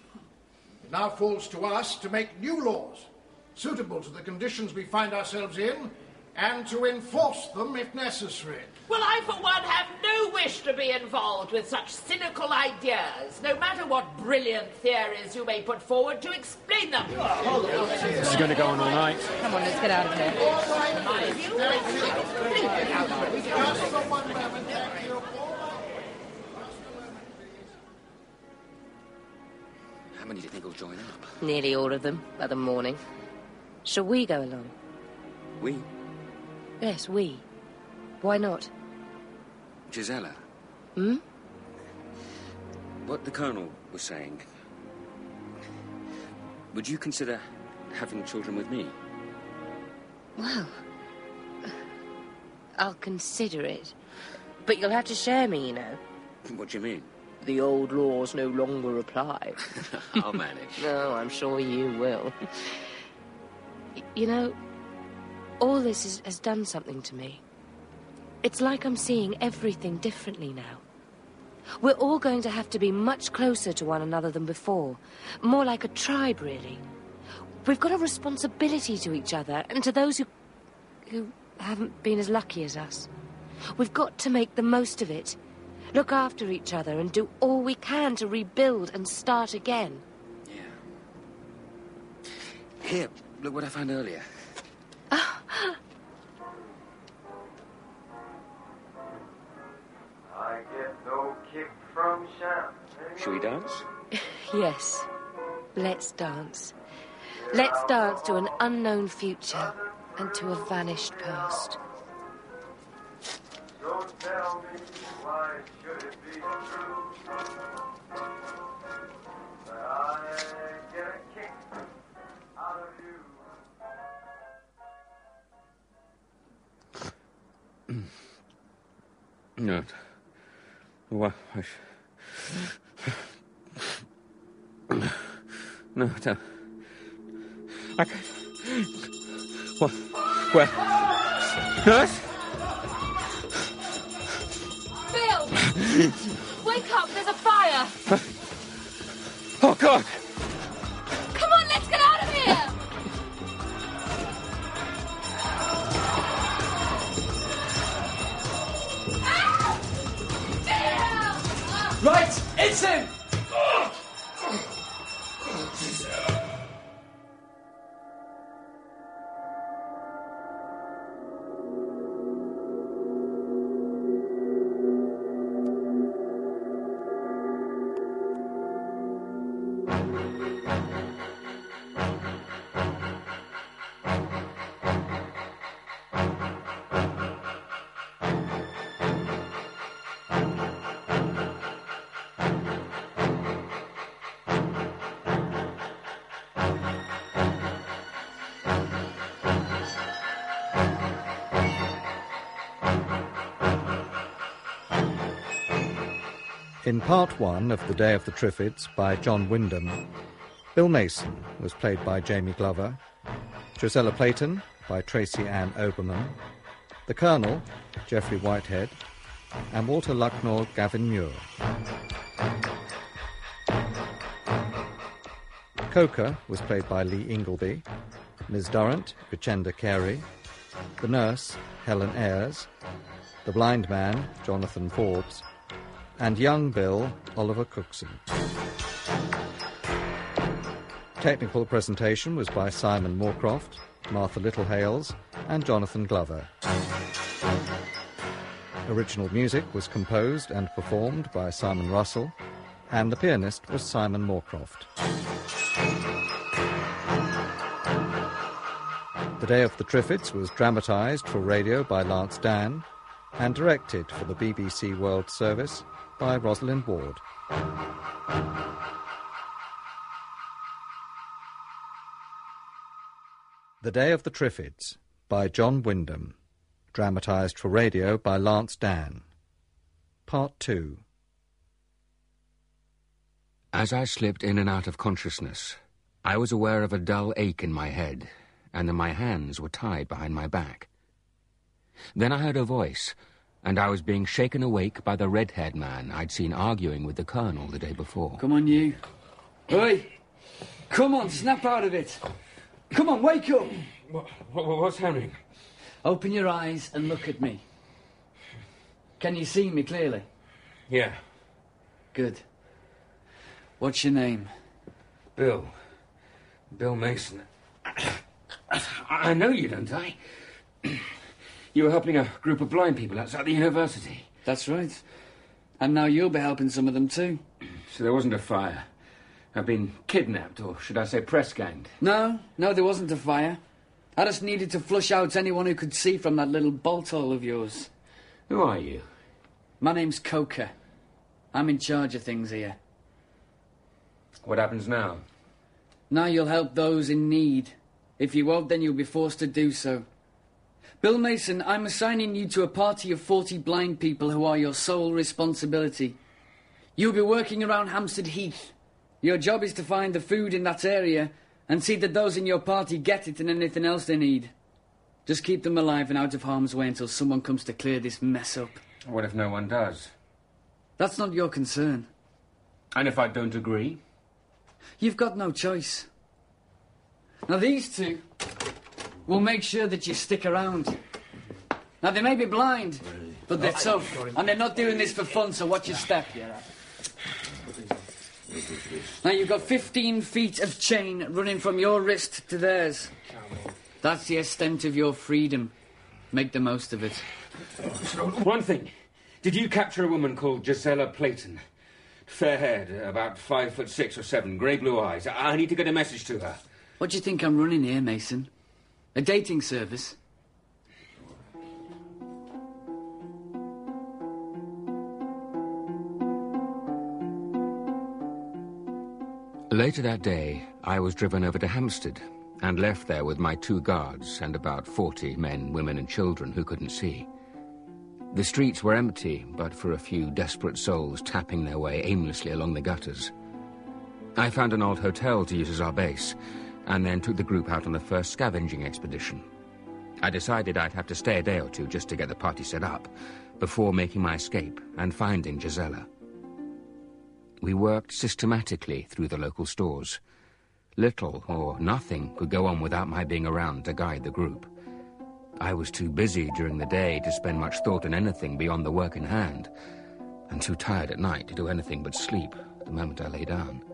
It now falls to us to make new laws suitable to the conditions we find ourselves in and to enforce them if necessary. Well, I, for one, have no wish to be involved with such cynical ideas, no matter what brilliant theories you may put forward to explain them. Oh, this is going to go on all night. Come on, let's get out of here. How many do you think will join up? Nearly all of them by the morning. Shall we go along? We? Yes, we. Why not? Josella, Hmm? what the Colonel was saying. Would you consider having children with me? Well, I'll consider it. But you'll have to share me, you know. What do you mean? The old laws no longer apply. I'll manage. No, I'm sure you will. You know, all this is, has done something to me. It's like I'm seeing everything differently now. We're all going to have to be much closer to one another than before. More like a tribe, really. We've got a responsibility to each other and to those who. who haven't been as lucky as us. We've got to make the most of it. Look after each other and do all we can to rebuild and start again. Yeah. Here, look what I found earlier. Shall we dance? yes. Let's dance. Let's dance to an unknown future and to a vanished past. Don't tell me why should it be true I get a kick out of you. no. Why? No, don't. I can't. What? Where? Nurse? Bill! Wake up, there's a fire! Oh, God! It's him! In part one of The Day of the Triffids by John Wyndham, Bill Masen was played by Jamie Glover, Josella Playton by Tracy Ann Oberman, the Colonel, Geoffrey Whitehead, and Walter Lucknor Gavin Muir. Coker was played by Lee Ingleby, Ms. Durrant, Richenda Carey, the nurse, Helen Ayres, the blind man, Jonathan Forbes, and young Bill, Oliver Cookson. Technical presentation was by Simon Moorcroft, Martha Littlehales, and Jonathan Glover. Original music was composed and performed by Simon Russell, and the pianist was Simon Moorcroft. The Day of the Triffids was dramatised for radio by Lance Dann and directed for the BBC World Service by Rosalind Ward. The Day of the Triffids by John Wyndham, dramatised for radio by Lance Dann. Part 2 As I slipped in and out of consciousness, I was aware of a dull ache in my head, and that my hands were tied behind my back. Then I heard a voice, and I was being shaken awake by the red-haired man I'd seen arguing with the colonel the day before. Come on, you. Oi! Come on, snap out of it. Come on, wake up. What, what's happening? Open your eyes and look at me. Can you see me clearly? Yeah. Good. What's your name? Bill. Bill Masen. I know you, don't I? You were helping a group of blind people outside the university. That's right. And now you'll be helping some of them too. So there wasn't a fire. I've been kidnapped, or should I say press ganged. No, no, there wasn't a fire. I just needed to flush out anyone who could see from that little bolt hole of yours. Who are you? My name's Coker. I'm in charge of things here. What happens now? Now you'll help those in need. If you won't, then you'll be forced to do so. Bill Masen, I'm assigning you to a party of 40 blind people who are your sole responsibility. You'll be working around Hampstead Heath. Your job is to find the food in that area and see that those in your party get it and anything else they need. Just keep them alive and out of harm's way until someone comes to clear this mess up. What if no one does? That's not your concern. And if I don't agree? You've got no choice. Now, these two will make sure that you stick around. Now, they may be blind, but they're oh, tough. And they're not doing this for fun, so watch your step. Now, you've got 15 feet of chain running from your wrist to theirs. That's the extent of your freedom. Make the most of it. One thing. Did you capture a woman called Josella Playton? Fair haired, about five foot six or seven, grey blue eyes. I need to get a message to her. What do you think I'm running here, Masen? A dating service? Later that day, I was driven over to Hampstead and left there with my two guards and about 40 men, women, and children who couldn't see. The streets were empty, but for a few desperate souls tapping their way aimlessly along the gutters. I found an old hotel to use as our base, and then took the group out on the first scavenging expedition. I decided I'd have to stay a day or two just to get the party set up, before making my escape and finding Josella. We worked systematically through the local stores. Little or nothing could go on without my being around to guide the group. I was too busy during the day to spend much thought on anything beyond the work in hand, and too tired at night to do anything but sleep the moment I lay down.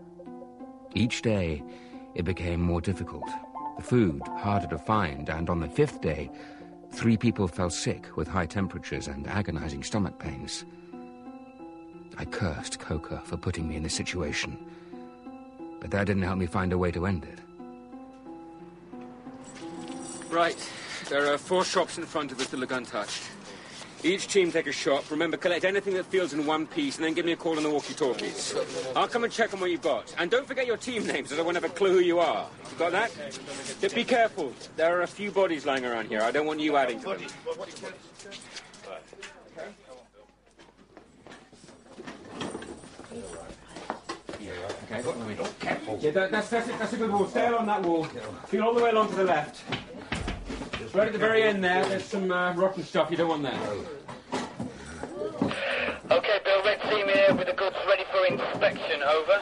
Each day, it became more difficult. The food harder to find, and on the fifth day, three people fell sick with high temperatures and agonizing stomach pains. I cursed Coker for putting me in this situation, but that didn't help me find a way to end it. Right. There are four shops in front of us that look untouched. Each team take a shop. Remember, collect anything that feels in one piece, and then give me a call on the walkie-talkies. I'll come and check on what you've got. And don't forget your team names, as I won't have a clue who you are. You got that? But be careful. There are a few bodies lying around here. I don't want you adding to them. Okay, got in the middle. Careful. Yeah, that, that's, that's, it. that's a good wall. Stay along that wall. Feel all the way along to the left. Right at the very end there, there's some uh, rotten stuff. You don't want that. Okay, Bill, red team here with the goods ready for inspection, over.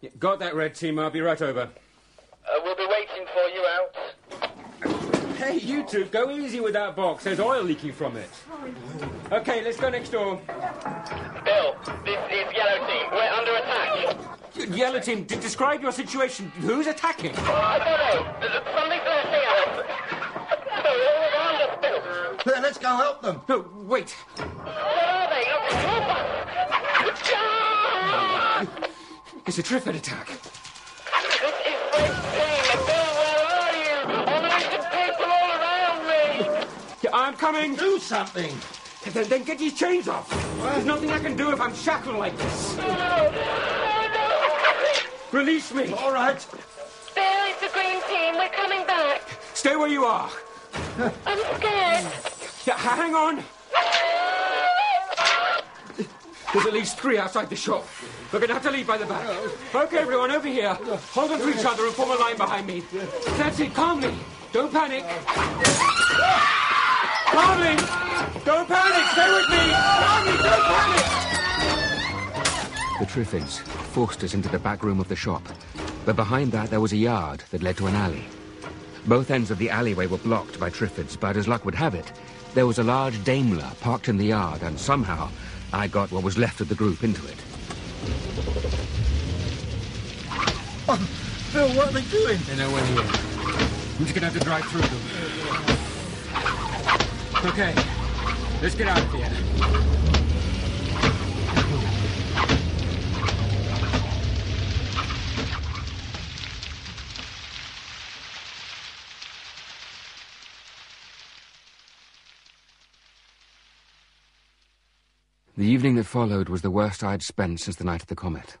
Yeah, got that, red team. I'll be right over. Uh, we'll be waiting for you out. Hey, you two, go easy with that box. There's oil leaking from it. Okay, let's go next door. Bill, this is Yellow Team. We're under attack. Yellow team, d- describe your situation. Who's attacking? Oh, I don't know. There's Something flashing at us. Bill, they're all around us, Bill. Let's go help them. No, wait. Where are they? Look, help us. It's a Triffid attack. This is Red Bill, where are you? Unleashed people all around me. Yeah, I'm coming. Do something. Then, then get these chains off. There's nothing I can do if I'm shackled like this. Release me. All right. Bill, it's the green team. We're coming back. Stay where you are. I'm scared. Yeah, hang on. There's at least three outside the shop. We're going to have to leave by the back. Okay, everyone, over here. Hold on to each other and form a line behind me. That's it, calmly. Don't panic. Calmly. Don't panic. Stay with me. Calmly, don't panic. The Triffids forced us into the back room of the shop, but behind that there was a yard that led to an alley. Both ends of the alleyway were blocked by Triffids, but as luck would have it, there was a large Daimler parked in the yard, and somehow I got what was left of the group into it. Oh, Bill, what are they doing? They're nowhere near. I'm just going to have to drive through them. Okay, let's get out of here. The evening that followed was the worst I'd spent since the night of the comet.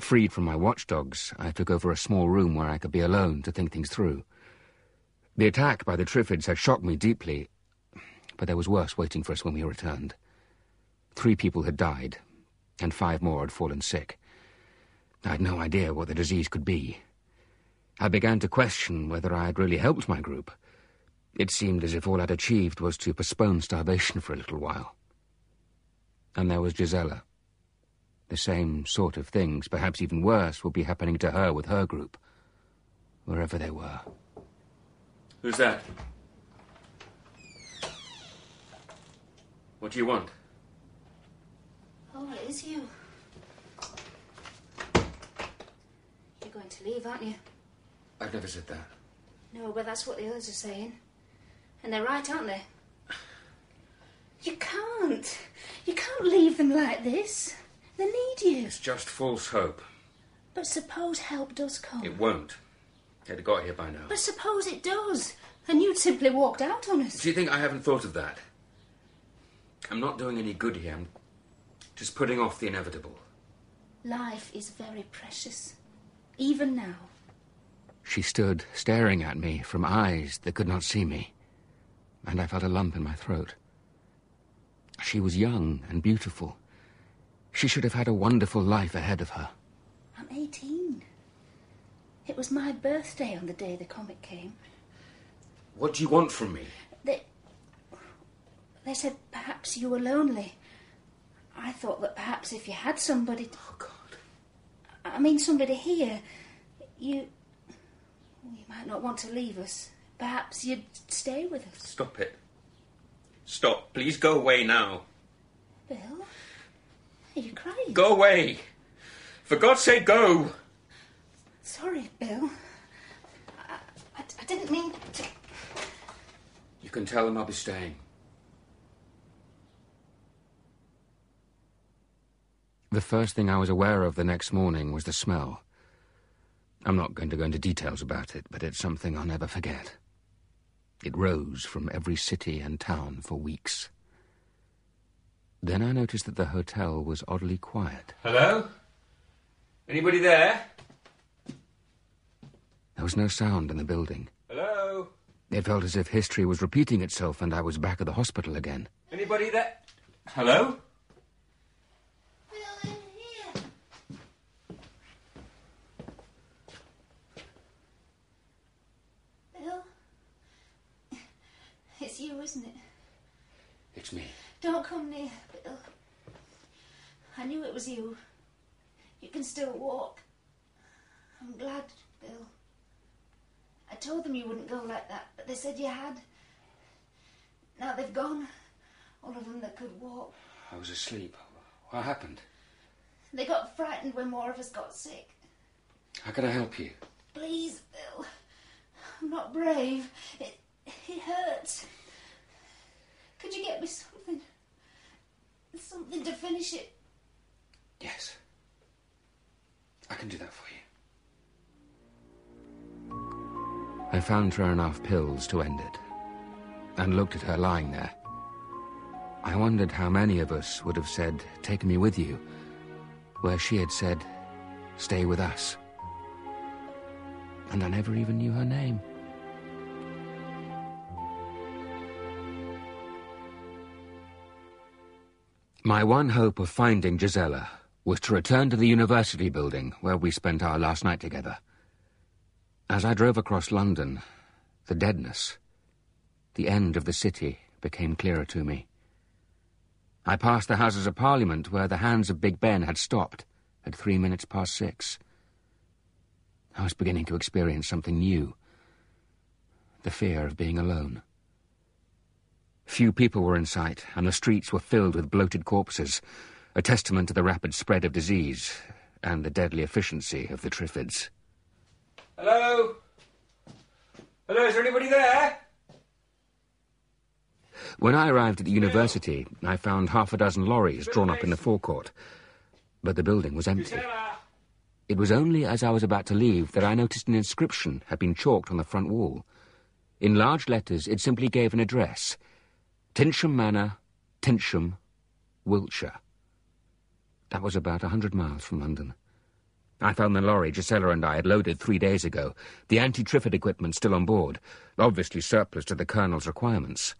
Freed from my watchdogs, I took over a small room where I could be alone to think things through. The attack by the Triffids had shocked me deeply, but there was worse waiting for us when we returned. Three people had died, and five more had fallen sick. I had no idea what the disease could be. I began to question whether I had really helped my group. It seemed as if all I'd achieved was to postpone starvation for a little while. And there was Josella. The same sort of things, perhaps even worse, would be happening to her with her group, wherever they were. Who's that? What do you want? Oh, it is you. You're going to leave, aren't you? I've never said that. No, but that's what the others are saying. And they're right, aren't they? You can't. You can't leave them like this. They need you. It's just false hope. But suppose help does come. It won't. They'd have got here by now. But suppose it does, and you'd simply walked out on us. Do you think I haven't thought of that? I'm not doing any good here. I'm just putting off the inevitable. Life is very precious, even now. She stood staring at me from eyes that could not see me, and I felt a lump in my throat. She was young and beautiful. She should have had a wonderful life ahead of her. I'm 18. It was my birthday on the day the comet came. What do you want from me? They. They said perhaps you were lonely. I thought that perhaps if you had somebody. To... Oh, God. I mean, somebody here, you. You might not want to leave us. Perhaps you'd stay with us. Stop it. Stop. Please go away now. Bill? Are you crying? Go away. For God's sake, go. Sorry, Bill. I, I, I didn't mean to. You can tell them I'll be staying. The first thing I was aware of the next morning was the smell. I'm not going to go into details about it, but it's something I'll never forget. It rose from every city and town for weeks. Then I noticed that the hotel was oddly quiet. Hello? Anybody there? There was no sound in the building. Hello? It felt as if history was repeating itself and I was back at the hospital again. Anybody there? Hello? Bill? It's you, isn't it? It's me. Don't come near, Bill. I knew it was you. You can still walk. I'm glad, Bill. I told them you wouldn't go like that, but they said you had. Now they've gone. All of them that could walk. I was asleep. What happened? They got frightened when more of us got sick. How can I help you? Please, Bill. I'm not brave. It, it hurts. Could you get me something? Something to finish it. Yes. I can do that for you. I found her enough pills to end it, and looked at her lying there. I wondered how many of us would have said, Take me with you, where she had said, Stay with us. And I never even knew her name. My one hope of finding Josella was to return to the university building where we spent our last night together. As I drove across London, the deadness, the end of the city, became clearer to me. I passed the Houses of Parliament where the hands of Big Ben had stopped at three minutes past six. I was beginning to experience something new the fear of being alone. Few people were in sight, and the streets were filled with bloated corpses, a testament to the rapid spread of disease and the deadly efficiency of the Triffids. Hello? Hello, is there anybody there? When I arrived at the university, I found half a dozen lorries drawn up in the forecourt, but the building was empty. It was only as I was about to leave that I noticed an inscription had been chalked on the front wall. In large letters, it simply gave an address Tynsham Manor, Tynsham, Wiltshire. That was about a hundred miles from London. I found the lorry Josella and I had loaded three days ago, the anti-Triffid equipment still on board, obviously surplus to the Colonel's requirements.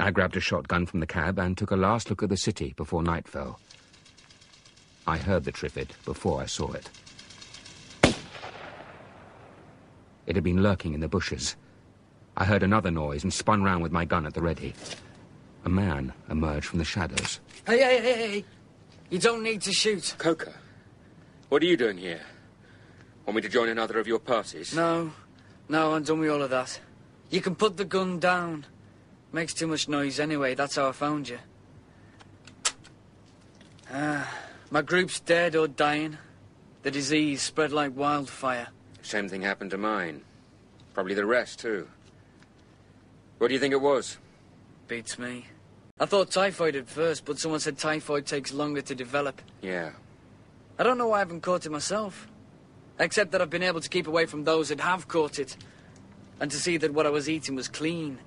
I grabbed a shotgun from the cab and took a last look at the city before night fell. I heard the Triffid before I saw it. It had been lurking in the bushes. I heard another noise and spun round with my gun at the ready. A man emerged from the shadows. Hey, hey, hey, hey! You don't need to shoot. Coker, what are you doing here? Want me to join another of your parties? No, no, I'm done with all of that. You can put the gun down. Makes too much noise anyway, that's how I found you. Ah, my group's dead or dying. The disease spread like wildfire. Same thing happened to mine. Probably the rest, too. What do you think it was? Beats me. I thought typhoid at first, but someone said typhoid takes longer to develop. Yeah. I don't know why I haven't caught it myself. Except that I've been able to keep away from those that have caught it. And to see that what I was eating was clean.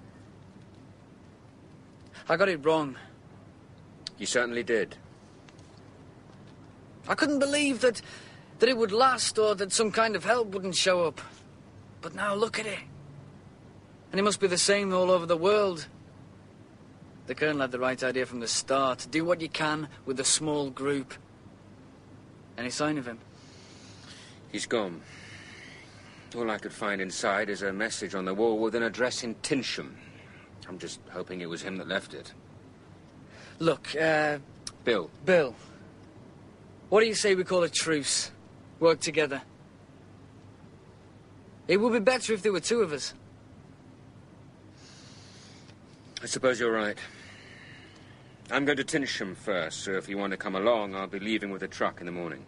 I got it wrong. You certainly did. I couldn't believe that, that it would last or that some kind of help wouldn't show up. But now look at it. And it must be the same all over the world. The Colonel had the right idea from the start. Do what you can with a small group. Any sign of him? He's gone. All I could find inside is a message on the wall with an address in Tynsham. I'm just hoping it was him that left it. Look, uh, Bill. Bill. What do you say we call a truce? Work together. It would be better if there were two of us. I suppose you're right. I'm going to Tynsham first, so if you want to come along, I'll be leaving with a truck in the morning.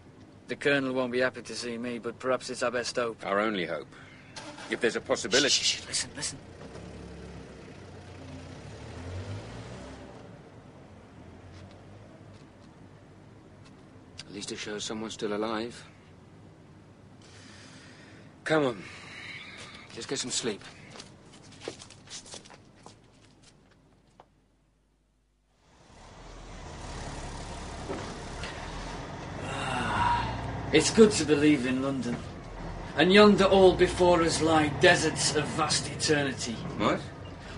The Colonel won't be happy to see me, but perhaps it's our best hope. Our only hope. If there's a possibility. Shh, shh, listen, listen. At least it shows someone's still alive. Come on. Let's get some sleep. It's good to believe in London. And yonder all before us lie deserts of vast eternity. What?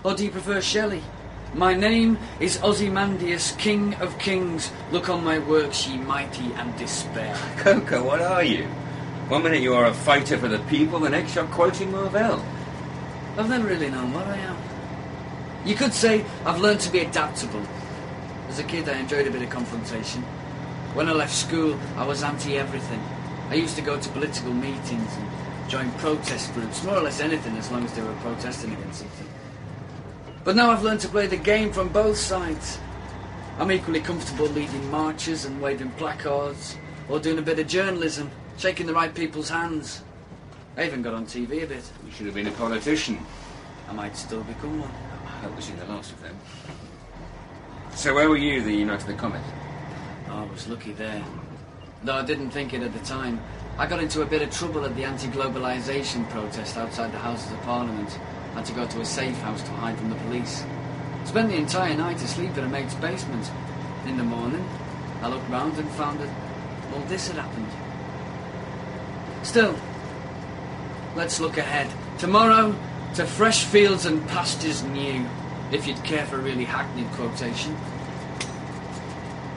Or do you prefer Shelley? My name is Ozymandias, King of Kings. Look on my works, ye mighty and despair. Coker, what are you? One minute you are a fighter for the people, the next you're quoting Marvell. I've never really known what I am. You could say I've learned to be adaptable. As a kid, I enjoyed a bit of confrontation. When I left school, I was anti-everything. I used to go to political meetings and join protest groups, more or less anything as long as they were protesting against something. But now I've learned to play the game from both sides. I'm equally comfortable leading marches and waving placards, or doing a bit of journalism, shaking the right people's hands. I even got on TV a bit. You should have been a politician. I might still become one. I hope we've seen the last of them. So where were you the night of the comet? I was lucky there. Though I didn't think it at the time. I got into a bit of trouble at the anti-globalization protest outside the Houses of Parliament. Had to go to a safe house to hide from the police. Spent the entire night asleep in a mate's basement. In the morning, I looked round and found that all this had happened. Still, let's look ahead. Tomorrow, to fresh fields and pastures new, if you'd care for a really hackneyed quotation.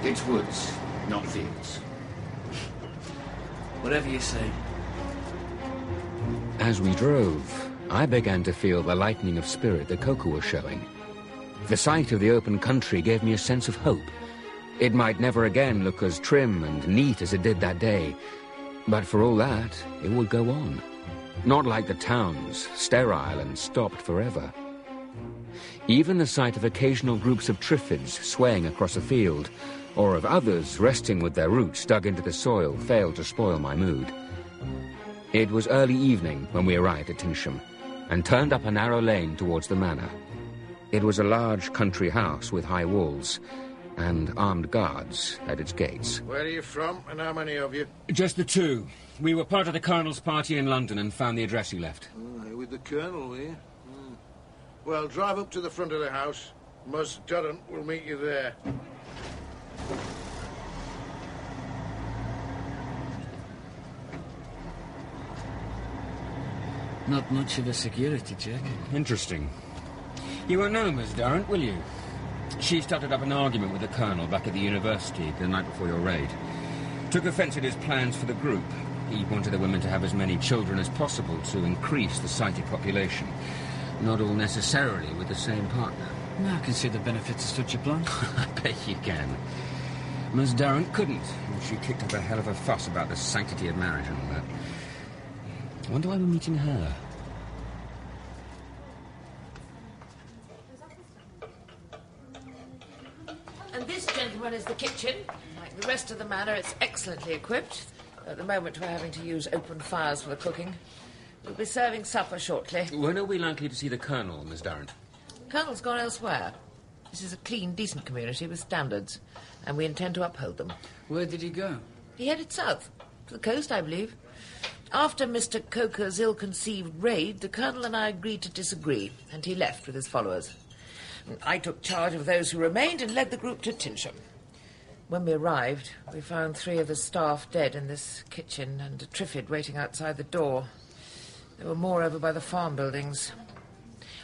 It's woods, not fields. Whatever you say. As we drove, I began to feel the lightening of spirit that Coker was showing. The sight of the open country gave me a sense of hope. It might never again look as trim and neat as it did that day, but for all that, it would go on. Not like the towns, sterile and stopped forever. Even the sight of occasional groups of triffids swaying across a field, or of others resting with their roots dug into the soil, failed to spoil my mood. It was early evening when we arrived at Tynsham, and turned up a narrow lane towards the manor. It was a large country house with high walls, and armed guards at its gates. Where are you from, and how many of you? Just the two. We were part of the Colonel's party in London and found the address he left. Oh, with the Colonel, were you? Hmm. Well, drive up to the front of the house. Mus Durrant will meet you there. Not much of a security check. Interesting. You won't know Miss Durrant, will you? She started up an argument with the Colonel back at the university the night before your raid. Took offence at his plans for the group. He wanted the women to have as many children as possible to increase the sighted population. Not all necessarily with the same partner. Now I can see the benefits of such a plan. I bet you can. Miss Durrant couldn't. She kicked up a hell of a fuss about the sanctity of marriage and all that. I wonder why we're meeting her. And this, gentlemen, is the kitchen. Like the rest of the manor, it's excellently equipped. At the moment, we're having to use open fires for the cooking. We'll be serving supper shortly. When are we likely to see the Colonel, Miss Durrant? Colonel's gone elsewhere. This is a clean, decent community with standards, and we intend to uphold them. Where did he go? He headed south, to the coast, I believe. After Mr. Coker's ill-conceived raid, the Colonel and I agreed to disagree, and he left with his followers. I took charge of those who remained and led the group to Tynsham. When we arrived, we found three of the staff dead in this kitchen and a Triffid waiting outside the door. There were more over by the farm buildings.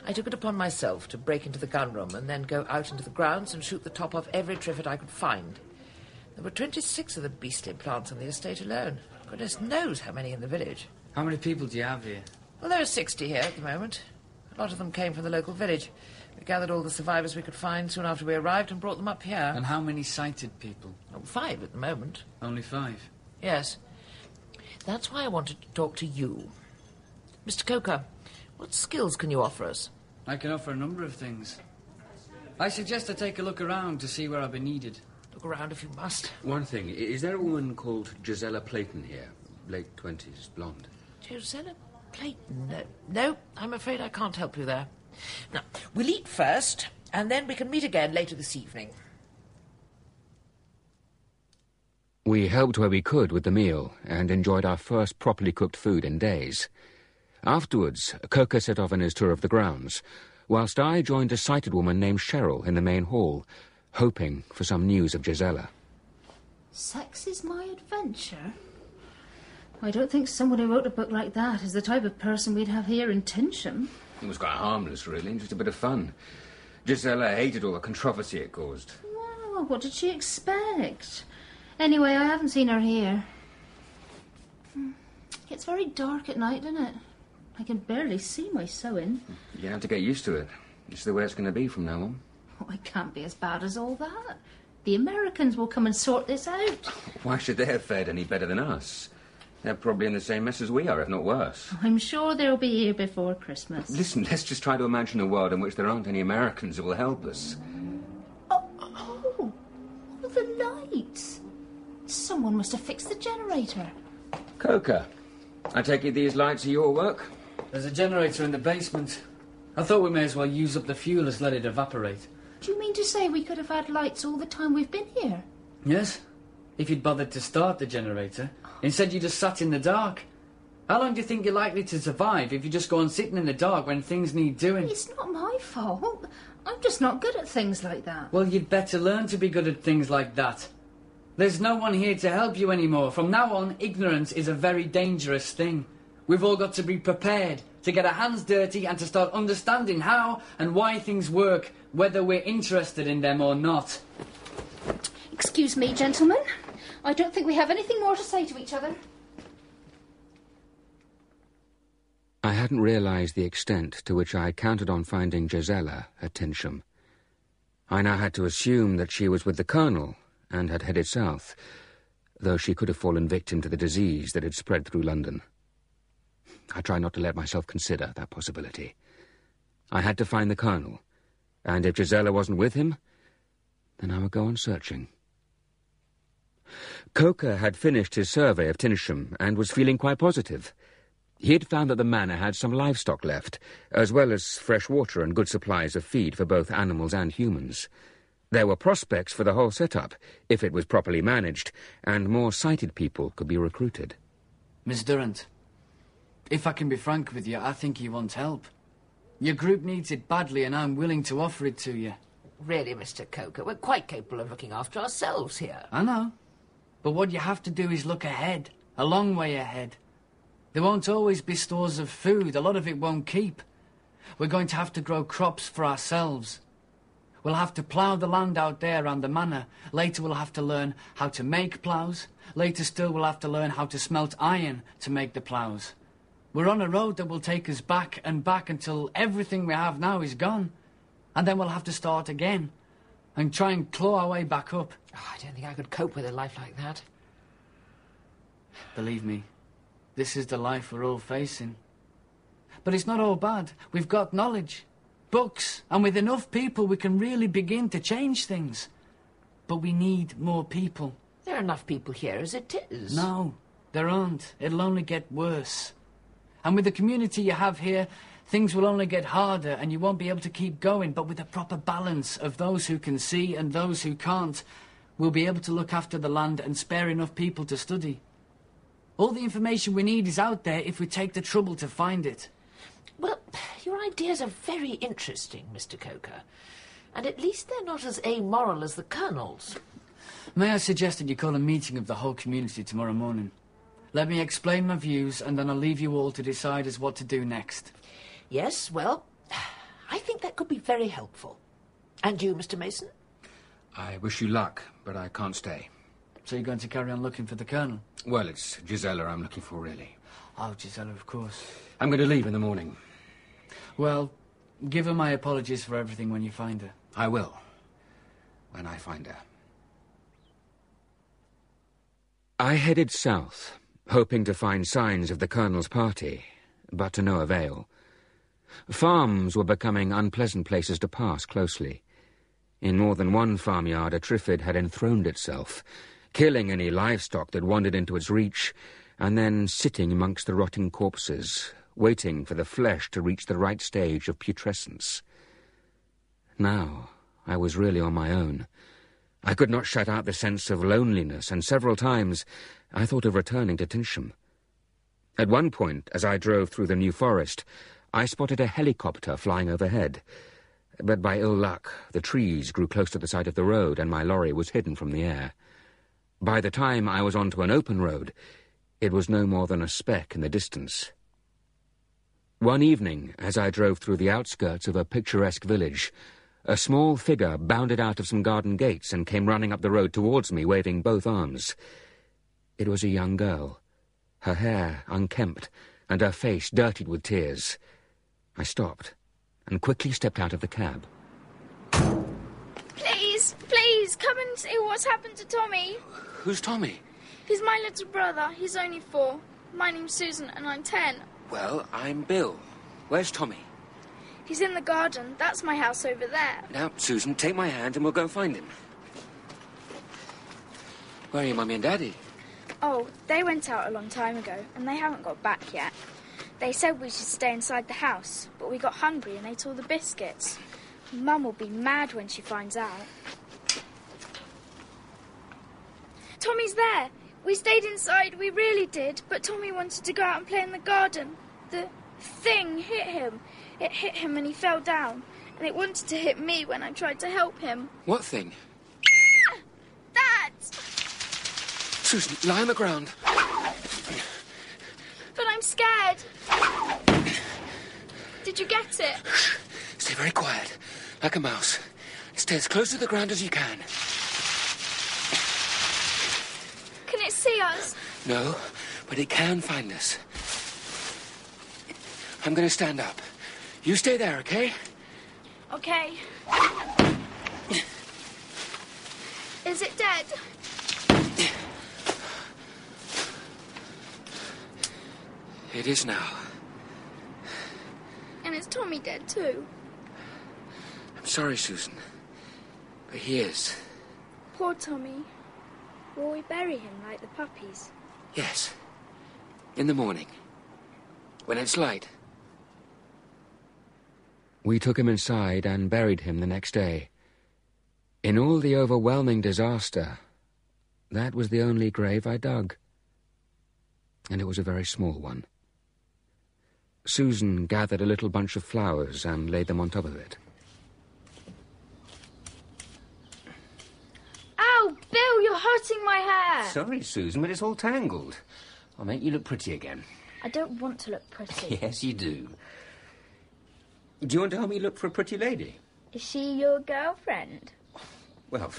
I took it upon myself to break into the gun room and then go out into the grounds and shoot the top off every triffid I could find. There were 26 of the beastly plants on the estate alone. Goodness knows how many in the village. How many people do you have here? Well, there are 60 here at the moment. A lot of them came from the local village. We gathered all the survivors we could find soon after we arrived and brought them up here. And how many sighted people? Oh, five at the moment. Only five. Yes. That's why I wanted to talk to you. Mr. Coker, what skills can you offer us? I can offer a number of things. I suggest I take a look around to see where I'll be needed. Look around if you must. One thing, is there a woman called Josella Playton here? Late twenties, blonde. Josella Playton? No, no, I'm afraid I can't help you there. Now, we'll eat first, and then we can meet again later this evening. We helped where we could with the meal and enjoyed our first properly cooked food in days. Afterwards, Coker set off on his tour of the grounds, whilst I joined a sighted woman named Cheryl in the main hall, hoping for some news of Josella. Sex is my adventure? I don't think someone who wrote a book like that is the type of person we'd have here in Tynsham. It was quite harmless, really, just a bit of fun. Josella hated all the controversy it caused. Well, what did she expect? Anyway, I haven't seen her here. Hmm. It's very dark at night, isn't it? I can barely see my sewing. You have to get used to it. It's the way it's going to be from now on. Oh, it can't be as bad as all that. The Americans will come and sort this out. Why should they have fared any better than us? They're probably in the same mess as we are, if not worse. I'm sure they'll be here before Christmas. Listen, let's just try to imagine a world in which there aren't any Americans who will help us. Oh, oh, all the lights. Someone must have fixed the generator. Coker, I take it these lights are your work? There's a generator in the basement. I thought we may as well use up the fuel as let it evaporate. Do you mean to say we could have had lights all the time we've been here? Yes? If you'd bothered to start the generator. Instead, you just sat in the dark. How long do you think you're likely to survive if you just go on sitting in the dark when things need doing? It's not my fault. I'm just not good at things like that. Well, you'd better learn to be good at things like that. There's no one here to help you anymore. From now on, ignorance is a very dangerous thing. We've all got to be prepared to get our hands dirty and to start understanding how and why things work, whether we're interested in them or not. Excuse me, gentlemen. I don't think we have anything more to say to each other. I hadn't realized the extent to which I had counted on finding Josella at Tynsham. I now had to assume that she was with the Colonel and had headed south, though she could have fallen victim to the disease that had spread through London. I tried not to let myself consider that possibility. I had to find the Colonel, and if Josella wasn't with him, then I would go on searching. Coker had finished his survey of Tynsham and was feeling quite positive. He had found that the manor had some livestock left, as well as fresh water and good supplies of feed for both animals and humans. There were prospects for the whole setup, if it was properly managed, and more sighted people could be recruited. Miss Durrant, if I can be frank with you, I think you want help. Your group needs it badly, and I'm willing to offer it to you. Really, Mr. Coker, we're quite capable of looking after ourselves here. I know. But what you have to do is look ahead, a long way ahead. There won't always be stores of food, a lot of it won't keep. We're going to have to grow crops for ourselves. We'll have to plough the land out there around the manor. Later we'll have to learn how to make ploughs. Later still we'll have to learn how to smelt iron to make the ploughs. We're on a road that will take us back and back until everything we have now is gone. And then we'll have to start again and try and claw our way back up. Oh, I don't think I could cope with a life like that. Believe me, this is the life we're all facing. But it's not all bad. We've got knowledge, books, and with enough people we can really begin to change things. But we need more people. There are enough people here as it is. No, there aren't. It'll only get worse. And with the community you have here, things will only get harder and you won't be able to keep going. But with a proper balance of those who can see and those who can't, we'll be able to look after the land and spare enough people to study. All the information we need is out there if we take the trouble to find it. Well, your ideas are very interesting, Mr. Coker. And at least they're not as amoral as the Colonel's. May I suggest that you call a meeting of the whole community tomorrow morning? Let me explain my views and then I'll leave you all to decide as what to do next. Yes, well, I think that could be very helpful. And you, Mr. Masen? I wish you luck, but I can't stay. So you're going to carry on looking for the Colonel? Well, it's Josella I'm looking for, really. Oh, Josella, of course. I'm going to leave in the morning. Well, give her my apologies for everything when you find her. I will. When I find her. I headed south, hoping to find signs of the Colonel's party, but to no avail. Farms were becoming unpleasant places to pass closely. In more than one farmyard, a Triffid had enthroned itself, killing any livestock that wandered into its reach, and then sitting amongst the rotting corpses, waiting for the flesh to reach the right stage of putrescence. Now I was really on my own. I could not shut out the sense of loneliness, and several times I thought of returning to Tynsham. At one point, as I drove through the New Forest, I spotted a helicopter flying overhead. But by ill luck, the trees grew close to the side of the road, and my lorry was hidden from the air. By the time I was onto an open road, it was no more than a speck in the distance. One evening, as I drove through the outskirts of a picturesque village, a small figure bounded out of some garden gates and came running up the road towards me, waving both arms. It was a young girl, her hair unkempt, and her face dirtied with tears. I stopped and quickly stepped out of the cab. Please, please, come and see what's happened to Tommy. Who's Tommy? He's my little brother. He's only four. My name's Susan, and I'm ten. Well, I'm Bill. Where's Tommy? He's in the garden. That's my house over there. Now, Susan, take my hand and we'll go find him. Where are your Mummy and Daddy? Oh, they went out a long time ago, and they haven't got back yet. They said we should stay inside the house, but we got hungry and ate all the biscuits. Mum will be mad when she finds out. Tommy's there. We stayed inside, we really did, but Tommy wanted to go out and play in the garden. The thing hit him. It hit him and he fell down, and it wanted to hit me when I tried to help him. What thing? That! Susan, lie on the ground. But I'm scared. Did you get it? Stay very quiet, like a mouse. Stay as close to the ground as you can. Can it see us? No, but it can find us. I'm going to stand up. You stay there, okay? Okay. Is it dead? It is now. And is Tommy dead too? I'm sorry, Susan. But he is. Poor Tommy. Will we bury him like the puppies? Yes. In the morning. When it's light. We took him inside and buried him the next day. In all the overwhelming disaster, that was the only grave I dug. And it was a very small one. Susan gathered a little bunch of flowers and laid them on top of it. Ow, Bill, you're hurting my hair. Sorry, Susan, but it's all tangled. I'll make you look pretty again. I don't want to look pretty. Yes, you do. Do you want to help me look for a pretty lady? Is she your girlfriend? Well,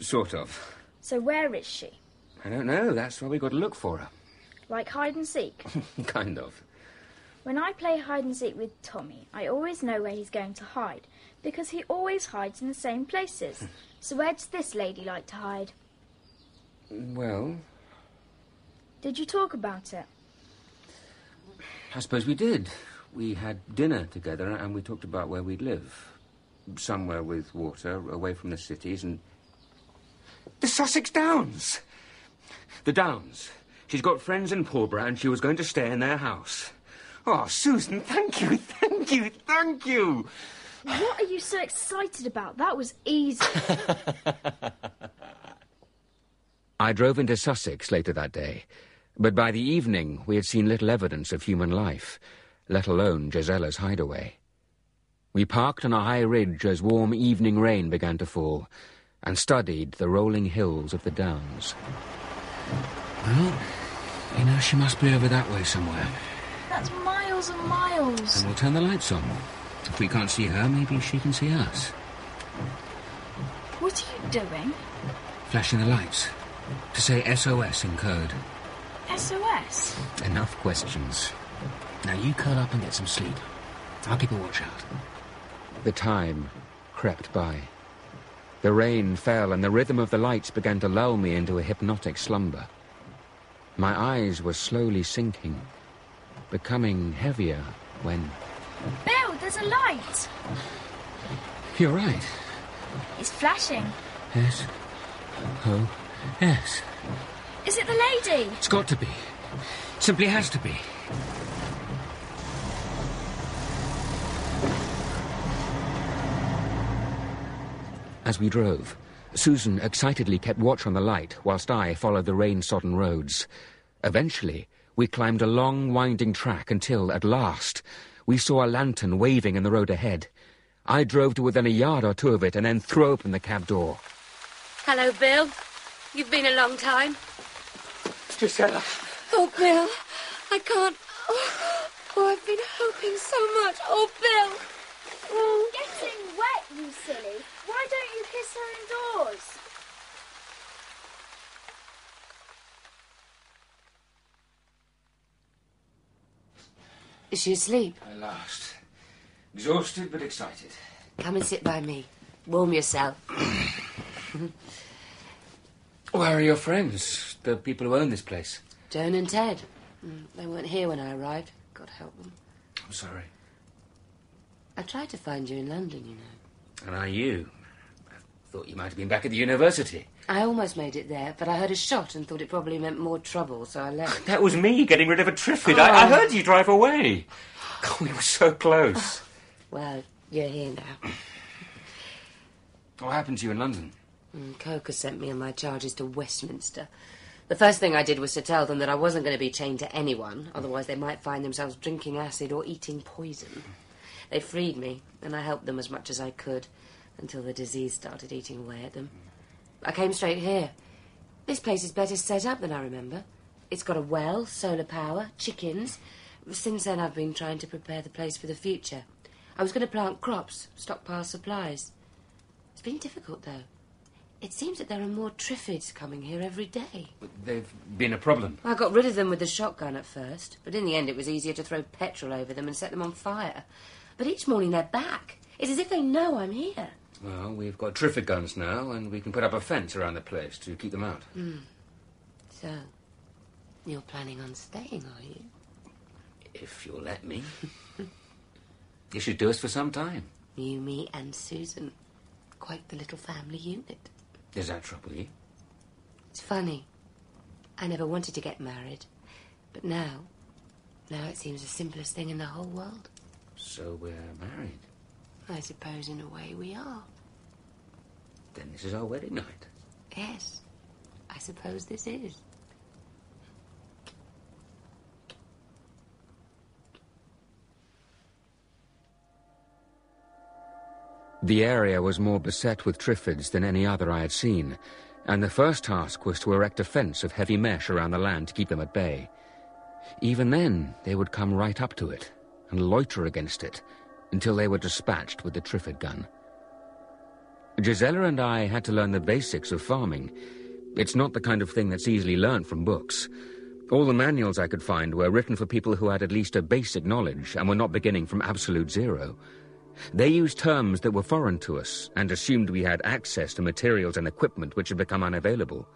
sort of. So where is she? I don't know. That's why we've got to look for her. Like hide and seek? kind of. When I play hide and seek with Tommy, I always know where he's going to hide because he always hides in the same places. so where does this lady like to hide? Well, Did you talk about it? I suppose we did. We had dinner together and we talked about where we'd live. Somewhere with water, away from the cities, and. The Sussex Downs! The Downs. She's got friends in Pulborough and she was going to stay in their house. Oh, Susan, thank you, thank you, thank you! What are you so excited about? That was easy. I drove into Sussex later that day, but by the evening we had seen little evidence of human life, let alone Josella's hideaway. We parked on a high ridge as warm evening rain began to fall, and studied the rolling hills of the Downs. Well, you know, she must be over that way somewhere. That's miles and miles. And we'll turn the lights on. If we can't see her, maybe she can see us. What are you doing? Flashing the lights. To say SOS in code. SOS? Enough questions. Now you curl up and get some sleep. I'll keep a watch out. The time crept by. The rain fell, and the rhythm of the lights began to lull me into a hypnotic slumber. My eyes were slowly sinking, becoming heavier when. Bill, there's a light. You're right. It's flashing. Yes. Oh, yes. Is it the lady? It's got to be. Simply has to be. As we drove, Susan excitedly kept watch on the light whilst I followed the rain-sodden roads. Eventually, we climbed a long, winding track until, at last, we saw a lantern waving in the road ahead. I drove to within a yard or two of it and then threw open the cab door. Hello, Bill. You've been a long time. Josella. Oh, Bill, I can't. Oh, oh I've been hoping so much. Oh, Bill. Oh. Getting wet, you silly. Why don't you kiss her indoors? Is she asleep? At last. Exhausted but excited. Come and sit by me. Warm yourself. Where are your friends? The people who own this place? Joan and Ted. Mm, They weren't here when I arrived. God help them. I'm sorry. I tried to find you in London, you know. And are you? Thought you might have been back at the university. I almost made it there, but I heard a shot and thought it probably meant more trouble, so I left. That was me getting rid of a Triffid. Oh. I, I heard you drive away. God, we were so close. Well, you're here now. what happened to you in London? Mm, Coker sent me and my charges to Westminster. The first thing I did was to tell them that I wasn't going to be chained to anyone, otherwise they might find themselves drinking acid or eating poison. They freed me, and I helped them as much as I could, until the disease started eating away at them. I came straight here. This place is better set up than I remember. It's got a well, solar power, chickens. Since then, I've been trying to prepare the place for the future. I was going to plant crops, stockpile supplies. It's been difficult, though. It seems that there are more Triffids coming here every day. They've been a problem. I got rid of them with the shotgun at first, but in the end it was easier to throw petrol over them and set them on fire. But each morning they're back. It's as if they know I'm here. Well, we've got Triffid guns now, and we can put up a fence around the place to keep them out. Hmm. So, you're planning on staying, are you? If you'll let me. you should do us for some time. You, me, and Susan. Quite the little family unit. Does that trouble you? It's funny. I never wanted to get married. But now, now it seems the simplest thing in the whole world. So we're married. I suppose in a way we are. Then this is our wedding night. Yes, I suppose this is. The area was more beset with Triffids than any other I had seen, and the first task was to erect a fence of heavy mesh around the land to keep them at bay. Even then, they would come right up to it and loiter against it until they were dispatched with the Triffid gun. Josella and I had to learn the basics of farming. It's not the kind of thing that's easily learned from books. All the manuals I could find were written for people who had at least a basic knowledge and were not beginning from absolute zero. They used terms that were foreign to us and assumed we had access to materials and equipment which had become unavailable.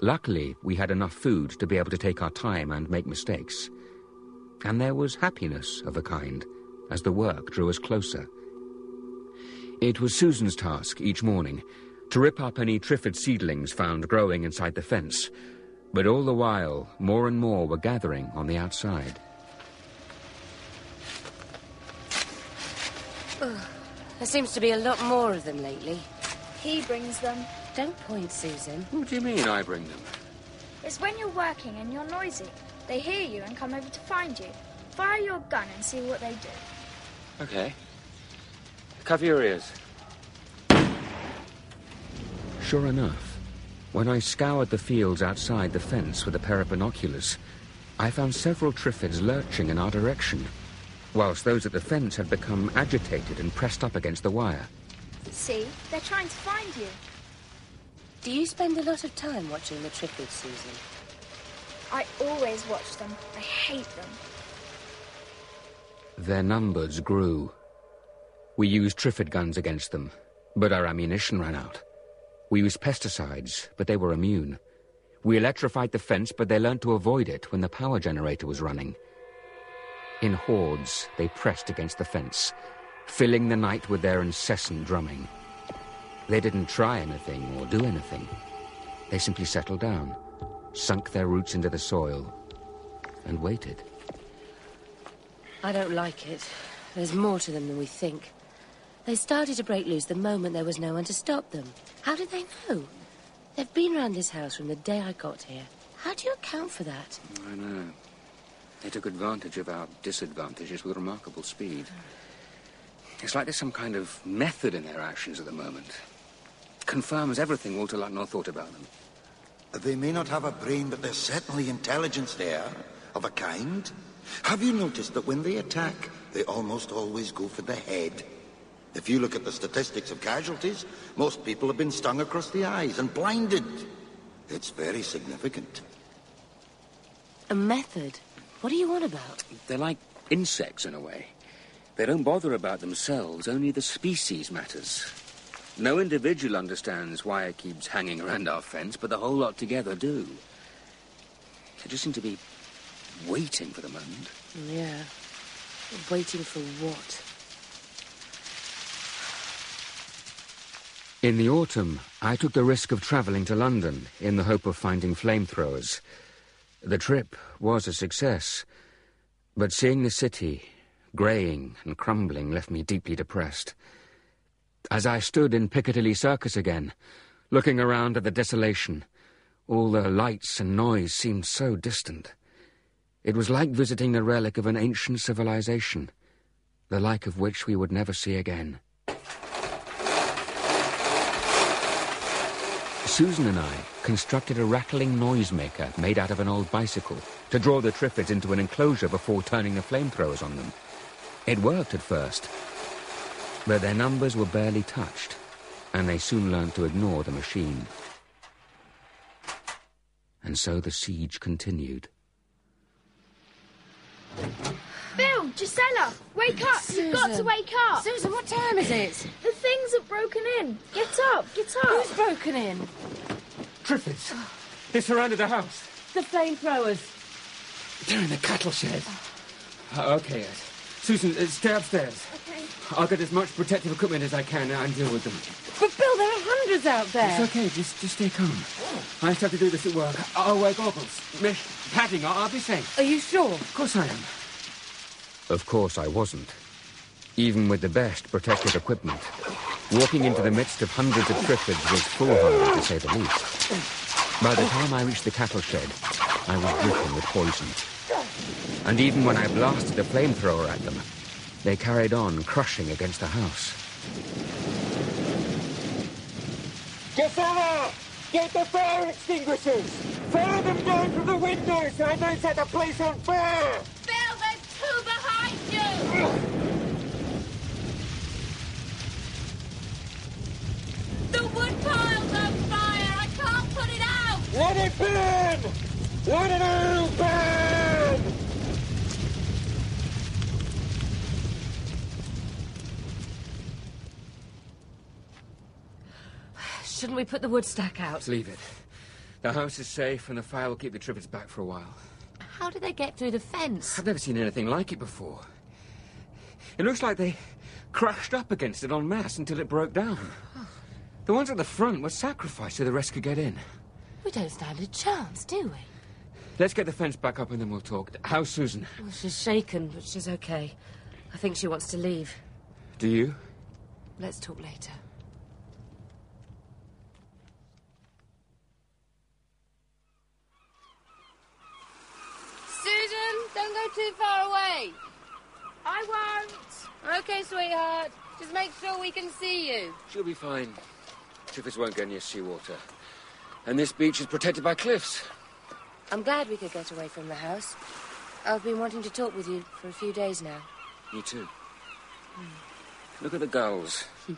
Luckily, we had enough food to be able to take our time and make mistakes. And there was happiness of a kind as the work drew us closer. It was Susan's task each morning to rip up any Triffid seedlings found growing inside the fence, but all the while, more and more were gathering on the outside. Ugh. There seems to be a lot more of them lately. He brings them. Don't point, Susan. What do you mean I bring them? It's when you're working and you're noisy. They hear you and come over to find you. Fire your gun and see what they do. Okay. Cover your ears. Sure enough, when I scoured the fields outside the fence with a pair of binoculars, I found several Triffids lurching in our direction. whilst those at the fence had become agitated and pressed up against the wire. See, they're trying to find you. Do you spend a lot of time watching the Triffids, Susan? I always watch them. I hate them. Their numbers grew. We used Triffid guns against them, but our ammunition ran out. We used pesticides, but they were immune. We electrified the fence, but they learned to avoid it when the power generator was running. In hordes, they pressed against the fence, filling the night with their incessant drumming. They didn't try anything or do anything. They simply settled down, sunk their roots into the soil, and waited. I don't like it. There's more to them than we think. They started to break loose the moment there was no one to stop them. How did they know? They've been round this house from the day I got here. How do you account for that? I know. They took advantage of our disadvantages with remarkable speed. It's like there's some kind of method in their actions at the moment. Confirms everything Walter Lucknor thought about them. They may not have a brain, but there's certainly intelligence there, of a kind. Have you noticed that when they attack, they almost always go for the head? If you look at the statistics of casualties, most people have been stung across the eyes and blinded. It's very significant. A method? What are you on about? They're like insects in a way. They don't bother about themselves, only the species matters. No individual understands why it keeps hanging around our fence, but the whole lot together do. They just seem to be waiting for the moment. Yeah. Waiting for what? In the autumn, I took the risk of travelling to London in the hope of finding flamethrowers. The trip was a success, but seeing the city, greying and crumbling, left me deeply depressed. As I stood in Piccadilly Circus again, looking around at the desolation, all the lights and noise seemed so distant. It was like visiting the relic of an ancient civilization, the like of which we would never see again. Susan and I constructed a rattling noisemaker made out of an old bicycle to draw the Triffids into an enclosure before turning the flamethrowers on them. It worked at first, but their numbers were barely touched, and they soon learned to ignore the machine. And so the siege continued. Bill, Josella, wake up! You've got to wake up! Susan, what time is it? The things have broken in. Get up, get up! Who's broken in? Triffids! They surrounded the house. The flamethrowers. They're in the cattle shed. Uh, okay, Ed. Susan, uh, stay upstairs. Okay. I'll get as much protective equipment as I can and deal with them. But Bill, there are hundreds out there. It's okay, just, just stay calm. I just have to do this at work. I'll wear goggles, mesh, padding, I'll, I'll be safe. Are you sure? Of course I am. Of course I wasn't. Even with the best protective equipment, walking into the midst of hundreds of Triffids was foolhardy, to say the least. By the time I reached the cattle shed, I was dripping with poison. And even when I blasted the flamethrower at them, they carried on crushing against the house. Josella! Get the fire extinguishers! Fire them down from the windows so I don't set the place on fire! Bill, there's two behind you! The wood pile's on fire! I can't put it out! Let it burn! Let it all burn! Shouldn't we put the wood stack out? Let's leave it. The house is safe, and the fire will keep the Triffids back for a while. How did they get through the fence? I've never seen anything like it before. It looks like they crashed up against it en masse until it broke down. Oh. The ones at the front were sacrificed so the rest could get in. We don't stand a chance, do we? Let's get the fence back up and then we'll talk. How's Susan? Well, she's shaken, but she's okay. I think she wants to leave. Do you? Let's talk later. Susan, don't go too far away. I won't. Okay, sweetheart. Just make sure we can see you. She'll be fine. Triffids won't go near seawater. And this beach is protected by cliffs. I'm glad we could get away from the house. I've been wanting to talk with you for a few days now. Me too. Look at the gulls. Do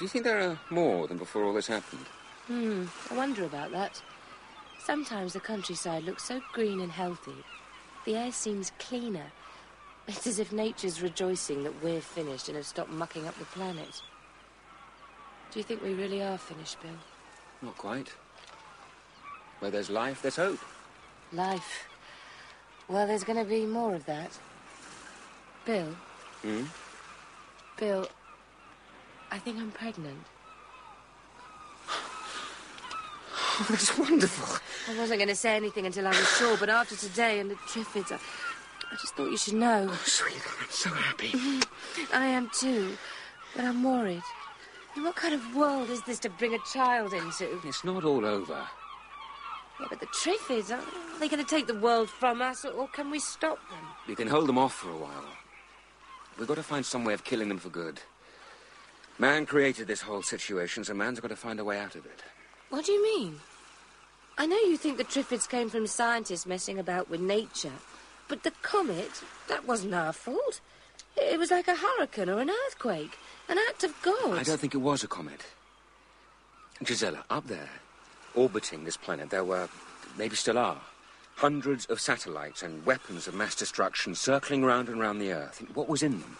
you think there are more than before all this happened? Hmm, I wonder about that. Sometimes the countryside looks so green and healthy. The air seems cleaner. It's as if nature's rejoicing that we're finished and have stopped mucking up the planet. Do you think we really are finished, Bill? Not quite. Where there's life, there's hope. Life. Well, there's going to be more of that. Bill, Hmm? Bill, I think I'm pregnant. Oh, that's wonderful. I wasn't going to say anything until I was sure, but after today and the Triffids, I, I just thought you should know. Oh, sweetheart, I'm so happy. Mm-hmm. I am too, but I'm worried. What kind of world is this to bring a child into? It's not all over. Yeah, but the Triffids, are are they going to take the world from us, or, or can we stop them? We can hold them off for a while. We've got to find some way of killing them for good. Man created this whole situation, so man's got to find a way out of it. What do you mean? I know you think the Triffids came from scientists messing about with nature, but the comet, that wasn't our fault. It was like a hurricane or an earthquake, an act of God. I don't think it was a comet. Josella, up there, orbiting this planet, there were, maybe still are, hundreds of satellites and weapons of mass destruction circling round and round the Earth. What was in them?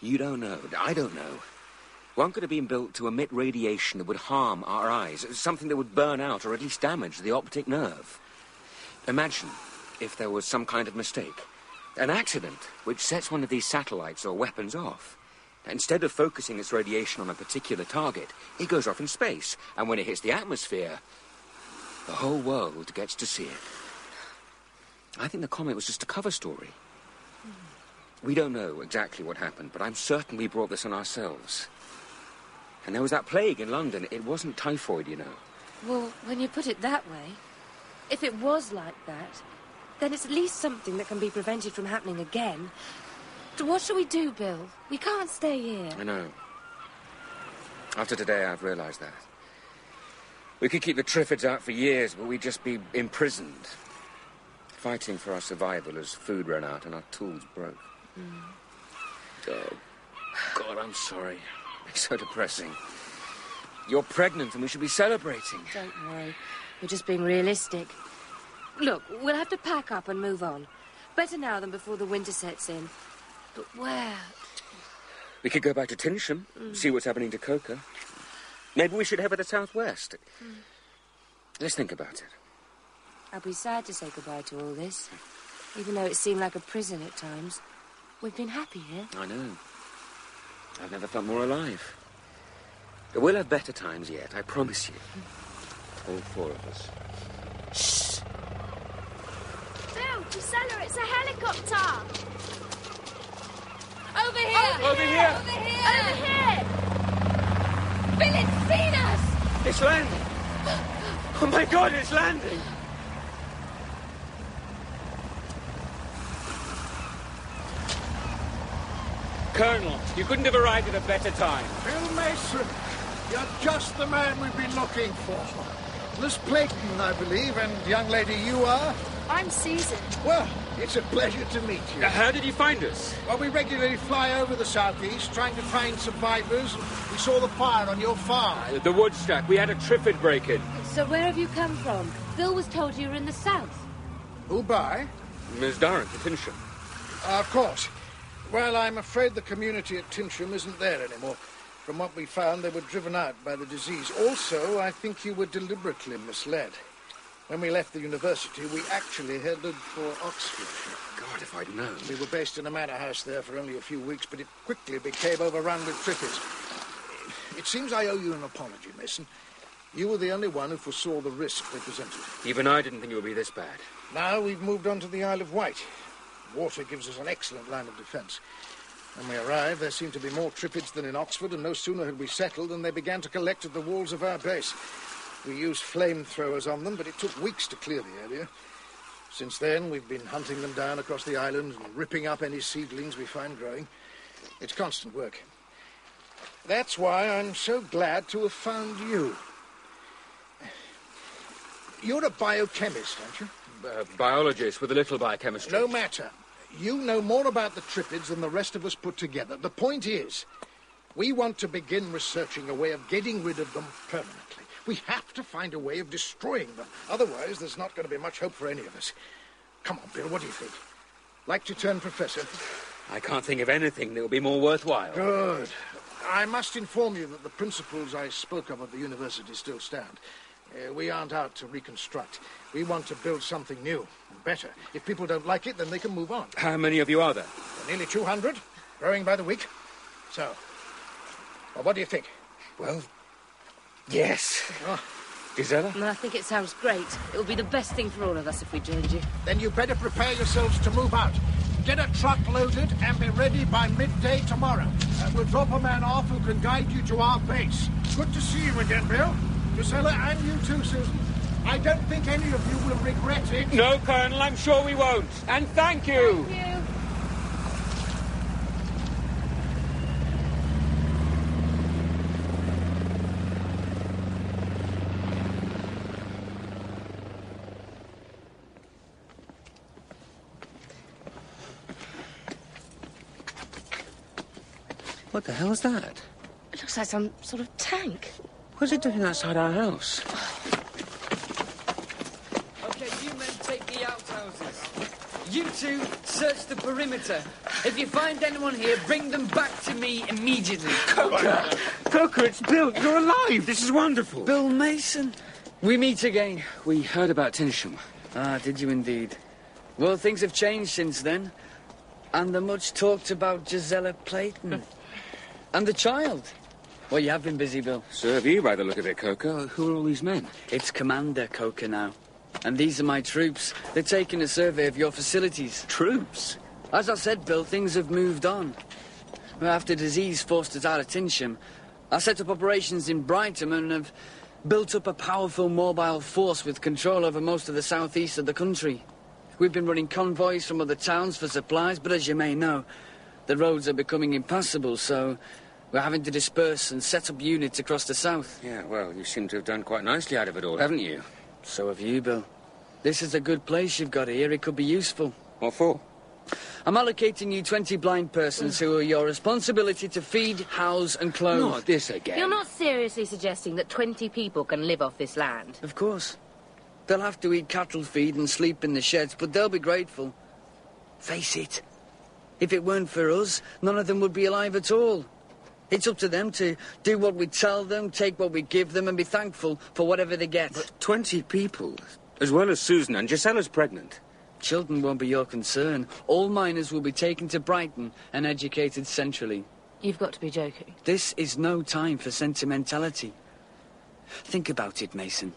You don't know. I don't know. One could have been built to emit radiation that would harm our eyes, something that would burn out or at least damage the optic nerve. Imagine if there was some kind of mistake, an accident which sets one of these satellites or weapons off. Instead of focusing its radiation on a particular target, it goes off in space, and when it hits the atmosphere, the whole world gets to see it. I think the comet was just a cover story. We don't know exactly what happened, but I'm certain we brought this on ourselves. And there was that plague in London. It wasn't typhoid, you know. Well, when you put it that way, if it was like that, then it's at least something that can be prevented from happening again. What shall we do, Bill? We can't stay here. I know. After today, I've realized that. We could keep the Triffids out for years, but we'd just be imprisoned, fighting for our survival as food ran out and our tools broke. Mm. Oh, God, I'm sorry. It's so depressing. You're pregnant and we should be celebrating. Don't worry. We're just being realistic. Look, we'll have to pack up and move on. Better now than before the winter sets in. But where? We could go back to Tynsham, Mm. see what's happening to Coker. Maybe we should head for the southwest. Mm. Let's think about it. I'll be sad to say goodbye to all this. Even though it seemed like a prison at times. We've been happy here. I know. I've never felt more alive. But we'll have better times yet, I promise you. All four of us. Shh! Bill, Josella, it's a helicopter. Over here! Over here! Over here! Over here! Bill, it's seen us! It's landing! Oh my god, it's landing! Colonel, you couldn't have arrived at a better time. Bill Masen, you're just the man we've been looking for. Miss Playton, I believe, and young lady you are? I'm Susan. Well, it's a pleasure to meet you. Uh, How did you find us? Well, we regularly fly over the southeast trying to find survivors. We saw the fire on your farm. Uh, The Woodstack. We had a Triffid break-in. So where have you come from? Bill was told you were in the south. Who by? Ms. Durrant at Tynsham. Uh, of course. Well, I'm afraid the community at Tynsham isn't there anymore. From what we found, they were driven out by the disease. Also, I think you were deliberately misled. When we left the university, we actually headed for Oxford. God, if I'd known. We were based in a manor house there for only a few weeks, but it quickly became overrun with Triffids. It seems I owe you an apology, Masen. You were the only one who foresaw the risk they presented. Even I didn't think it would be this bad. Now we've moved on to the Isle of Wight. Water gives us an excellent line of defence. When we arrived, there seemed to be more Triffids than in Oxford, and no sooner had we settled than they began to collect at the walls of our base. We used flamethrowers on them, but it took weeks to clear the area. Since then, we've been hunting them down across the island and ripping up any seedlings we find growing. It's constant work. That's why I'm so glad to have found you. You're a biochemist, aren't you? Uh, biologist with a little biochemistry. No matter. You know more about the Triffids than the rest of us put together. The point is, we want to begin researching a way of getting rid of them permanently. We have to find a way of destroying them. Otherwise, there's not going to be much hope for any of us. Come on, Bill, what do you think? Like to turn professor? I can't think of anything that would be more worthwhile. Good. I must inform you that the principles I spoke of at the university still stand. Uh, we aren't out to reconstruct. We want to build something new and better. If people don't like it, then they can move on. How many of you are there? Nearly 200, growing by the week. So, well, what do you think? Well, yes. Oh, Josella? Well, I think it sounds great. It would be the best thing for all of us if we joined you. then you better prepare yourselves to move out. Get a truck loaded and be ready by midday tomorrow. Uh, we'll drop a man off who can guide you to our base. Good to see you again, Bill. Josella, and you too, Susan. I don't think any of you will regret it. No, Colonel, I'm sure we won't. And thank you. What the hell is that? It looks like some sort of tank. What's it doing outside our house? Okay, you men take the outhouses. You two search the perimeter. If you find anyone here, bring them back to me immediately. Coker! Coker, it's Bill. You're alive. This is wonderful. Bill Masen. We meet again. We heard about Tynsham. Ah, did you indeed? Well, things have changed since then. And the much talked about Josella Playton. and the child. Well, you have been busy, Bill. So have you, by the look of it, Coker. Who are all these men? It's Commander Coker now. And these are my troops. They're taking a survey of your facilities. Troops? As I said, Bill, things have moved on. After disease forced us out of Tynsham, I set up operations in Brighton and have built up a powerful mobile force with control over most of the southeast of the country. We've been running convoys from other towns for supplies, but as you may know, the roads are becoming impassable, so we're having to disperse and set up units across the south. Yeah, well, you seem to have done quite nicely out of it all, haven't you? So have you, Bill. This is a good place you've got here. It could be useful. What for? I'm allocating you 20 blind persons who are your responsibility to feed, house, and clothe. Not this again. You're not seriously suggesting that 20 people can live off this land? Of course. They'll have to eat cattle feed and sleep in the sheds, but they'll be grateful. Face it. If it weren't for us, none of them would be alive at all. It's up to them to do what we tell them, take what we give them, and be thankful for whatever they get. Twenty people, as well as Susan, and Josella's pregnant. Children won't be your concern. All minors will be taken to Brighton and educated centrally. You've got to be joking. This is no time for sentimentality. Think about it, Masen.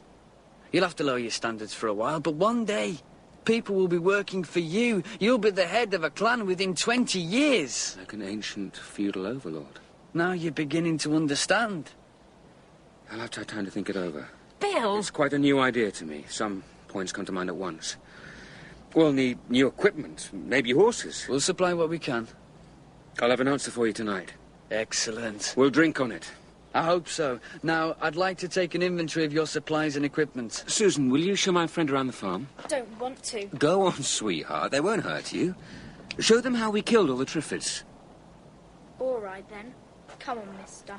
You'll have to lower your standards for a while, but one day, people will be working for you. You'll be the head of a clan within 20 years. Like an ancient feudal overlord. Now you're beginning to understand. I'll have to have time to think it over. Bill! It's quite a new idea to me. Some points come to mind at once. We'll need new equipment, maybe horses. We'll supply what we can. I'll have an answer for you tonight. Excellent. We'll drink on it. I hope so. Now, I'd like to take an inventory of your supplies and equipment. Susan, will you show my friend around the farm? Don't want to. Go on, sweetheart. They won't hurt you. Show them how we killed all the Triffids. All right then. Come on, mister.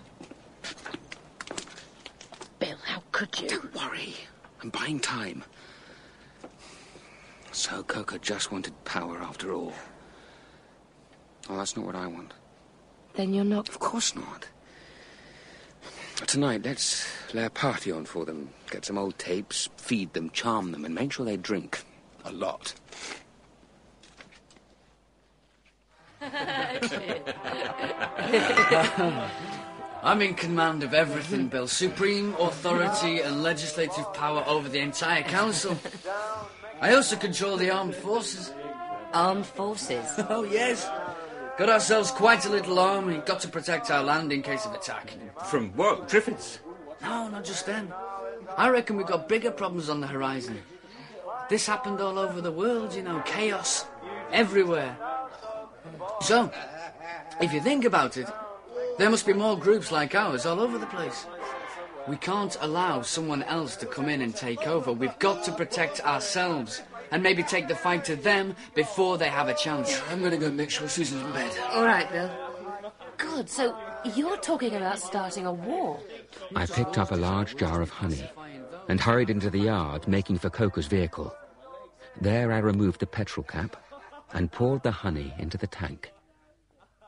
Bill, how could you? Don't worry. I'm buying time. So Coker just wanted power after all. Well, that's not what I want. Then you're not. Of course not. Tonight, let's lay a party on for them. Get some old tapes, feed them, charm them, and make sure they drink. A lot. I'm in command of everything, Bill. Supreme authority and legislative power over the entire council. I also control the armed forces. Armed forces? Oh, yes. Got ourselves quite a little army. Got to protect our land in case of attack. From what? Triffids? No, not just them. I reckon we've got bigger problems on the horizon. This happened all over the world, you know, chaos. Everywhere. So, if you think about it, there must be more groups like ours all over the place. We can't allow someone else to come in and take over. We've got to protect ourselves. and maybe take the fight to them before they have a chance. Yeah, I'm going to go make sure Susan's in bed. All right, Bill. Good, so you're talking about starting a war. I picked up a large jar of honey and hurried into the yard, making for Coker's vehicle. There I removed the petrol cap and poured the honey into the tank.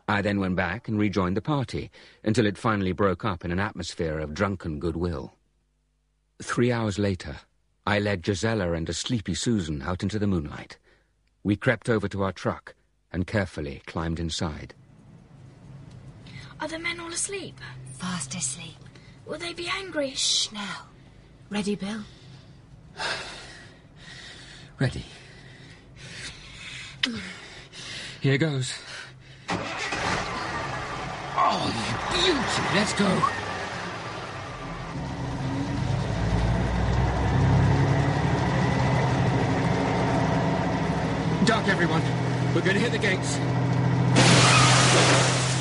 I then went back and rejoined the party until it finally broke up in an atmosphere of drunken goodwill. Three hours later, I led Josella and a sleepy Susan out into the moonlight. We crept over to our truck and carefully climbed inside. Are the men all asleep? Fast asleep. Will they be angry? Shh now. Ready, Bill? Ready. Here goes. Oh, you beauty! Let's go. Duck, everyone. We're going to hit the gates.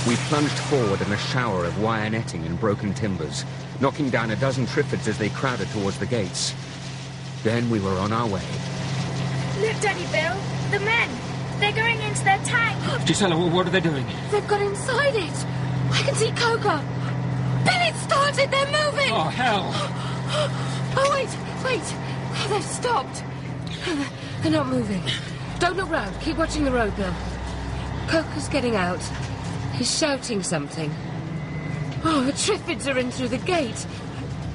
We plunged forward in a shower of wire netting and broken timbers, knocking down a dozen Triffids as they crowded towards the gates. Then we were on our way. Look, Daddy Bill. The men. They're going into their tank. Josella, what are they doing? They've got inside it. I can see Coker. Bill, it started. They're moving. Oh, hell. Oh, wait, wait. Oh, they've stopped. They're not moving. Don't look round. Keep watching the road, Bill. Coker's getting out. He's shouting something. Oh, the Triffids are in through the gate.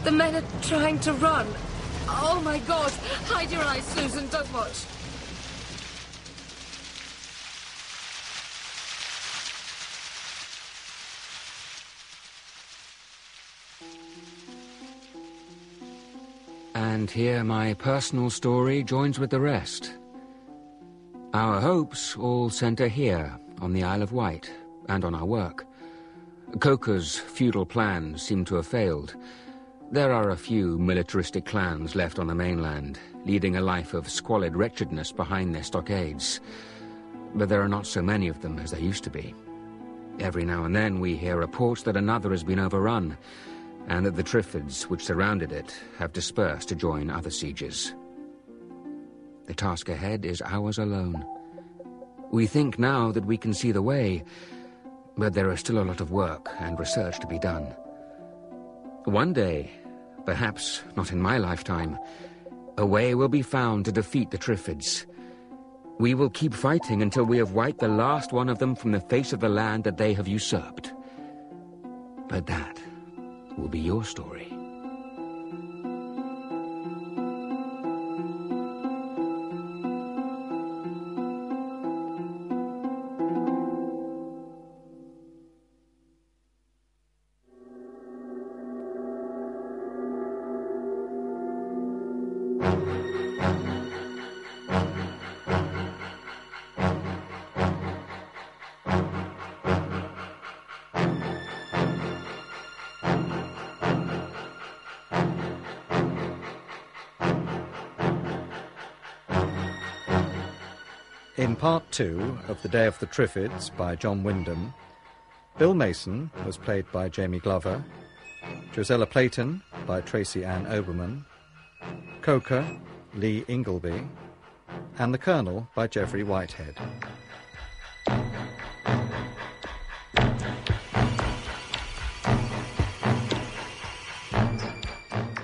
The men are trying to run. Oh, my God. Hide your eyes, Susan. Don't watch. And here my personal story joins with the rest. Our hopes all centre here, on the Isle of Wight, and on our work. Coker's feudal plans seem to have failed. There are a few militaristic clans left on the mainland, leading a life of squalid wretchedness behind their stockades. But there are not so many of them as there used to be. Every now and then we hear reports that another has been overrun, and that the Triffids which surrounded it have dispersed to join other sieges. The task ahead is ours alone. We think now that we can see the way, but there is still a lot of work and research to be done. One day, perhaps not in my lifetime, a way will be found to defeat the Triffids. We will keep fighting until we have wiped the last one of them from the face of the land that they have usurped. But that will be your story. Part two of The Day of the Triffids by John Wyndham, Bill Masen was played by Jamie Glover, Josella Playton by Tracy Ann Oberman, Coker, Lee Ingleby, and the Colonel by Geoffrey Whitehead.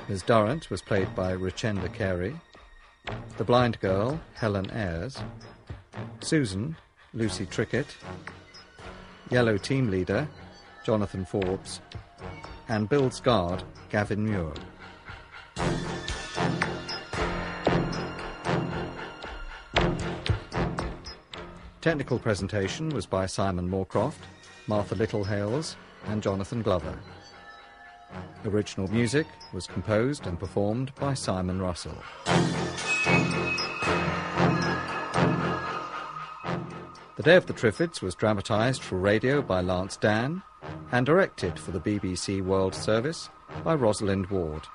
Miss Durrant was played by Richenda Carey, the blind girl, Helen Ayres, Susan, Lucy Trickett, Yellow Team Leader, Jonathan Forbes, and Bill's guard, Gavin Muir. Technical presentation was by Simon Moorcroft, Martha Littlehales, and Jonathan Glover. Original music was composed and performed by Simon Russell. The Day of the Triffids was dramatised for radio by Lance Dann and directed for the BBC World Service by Rosalind Ward.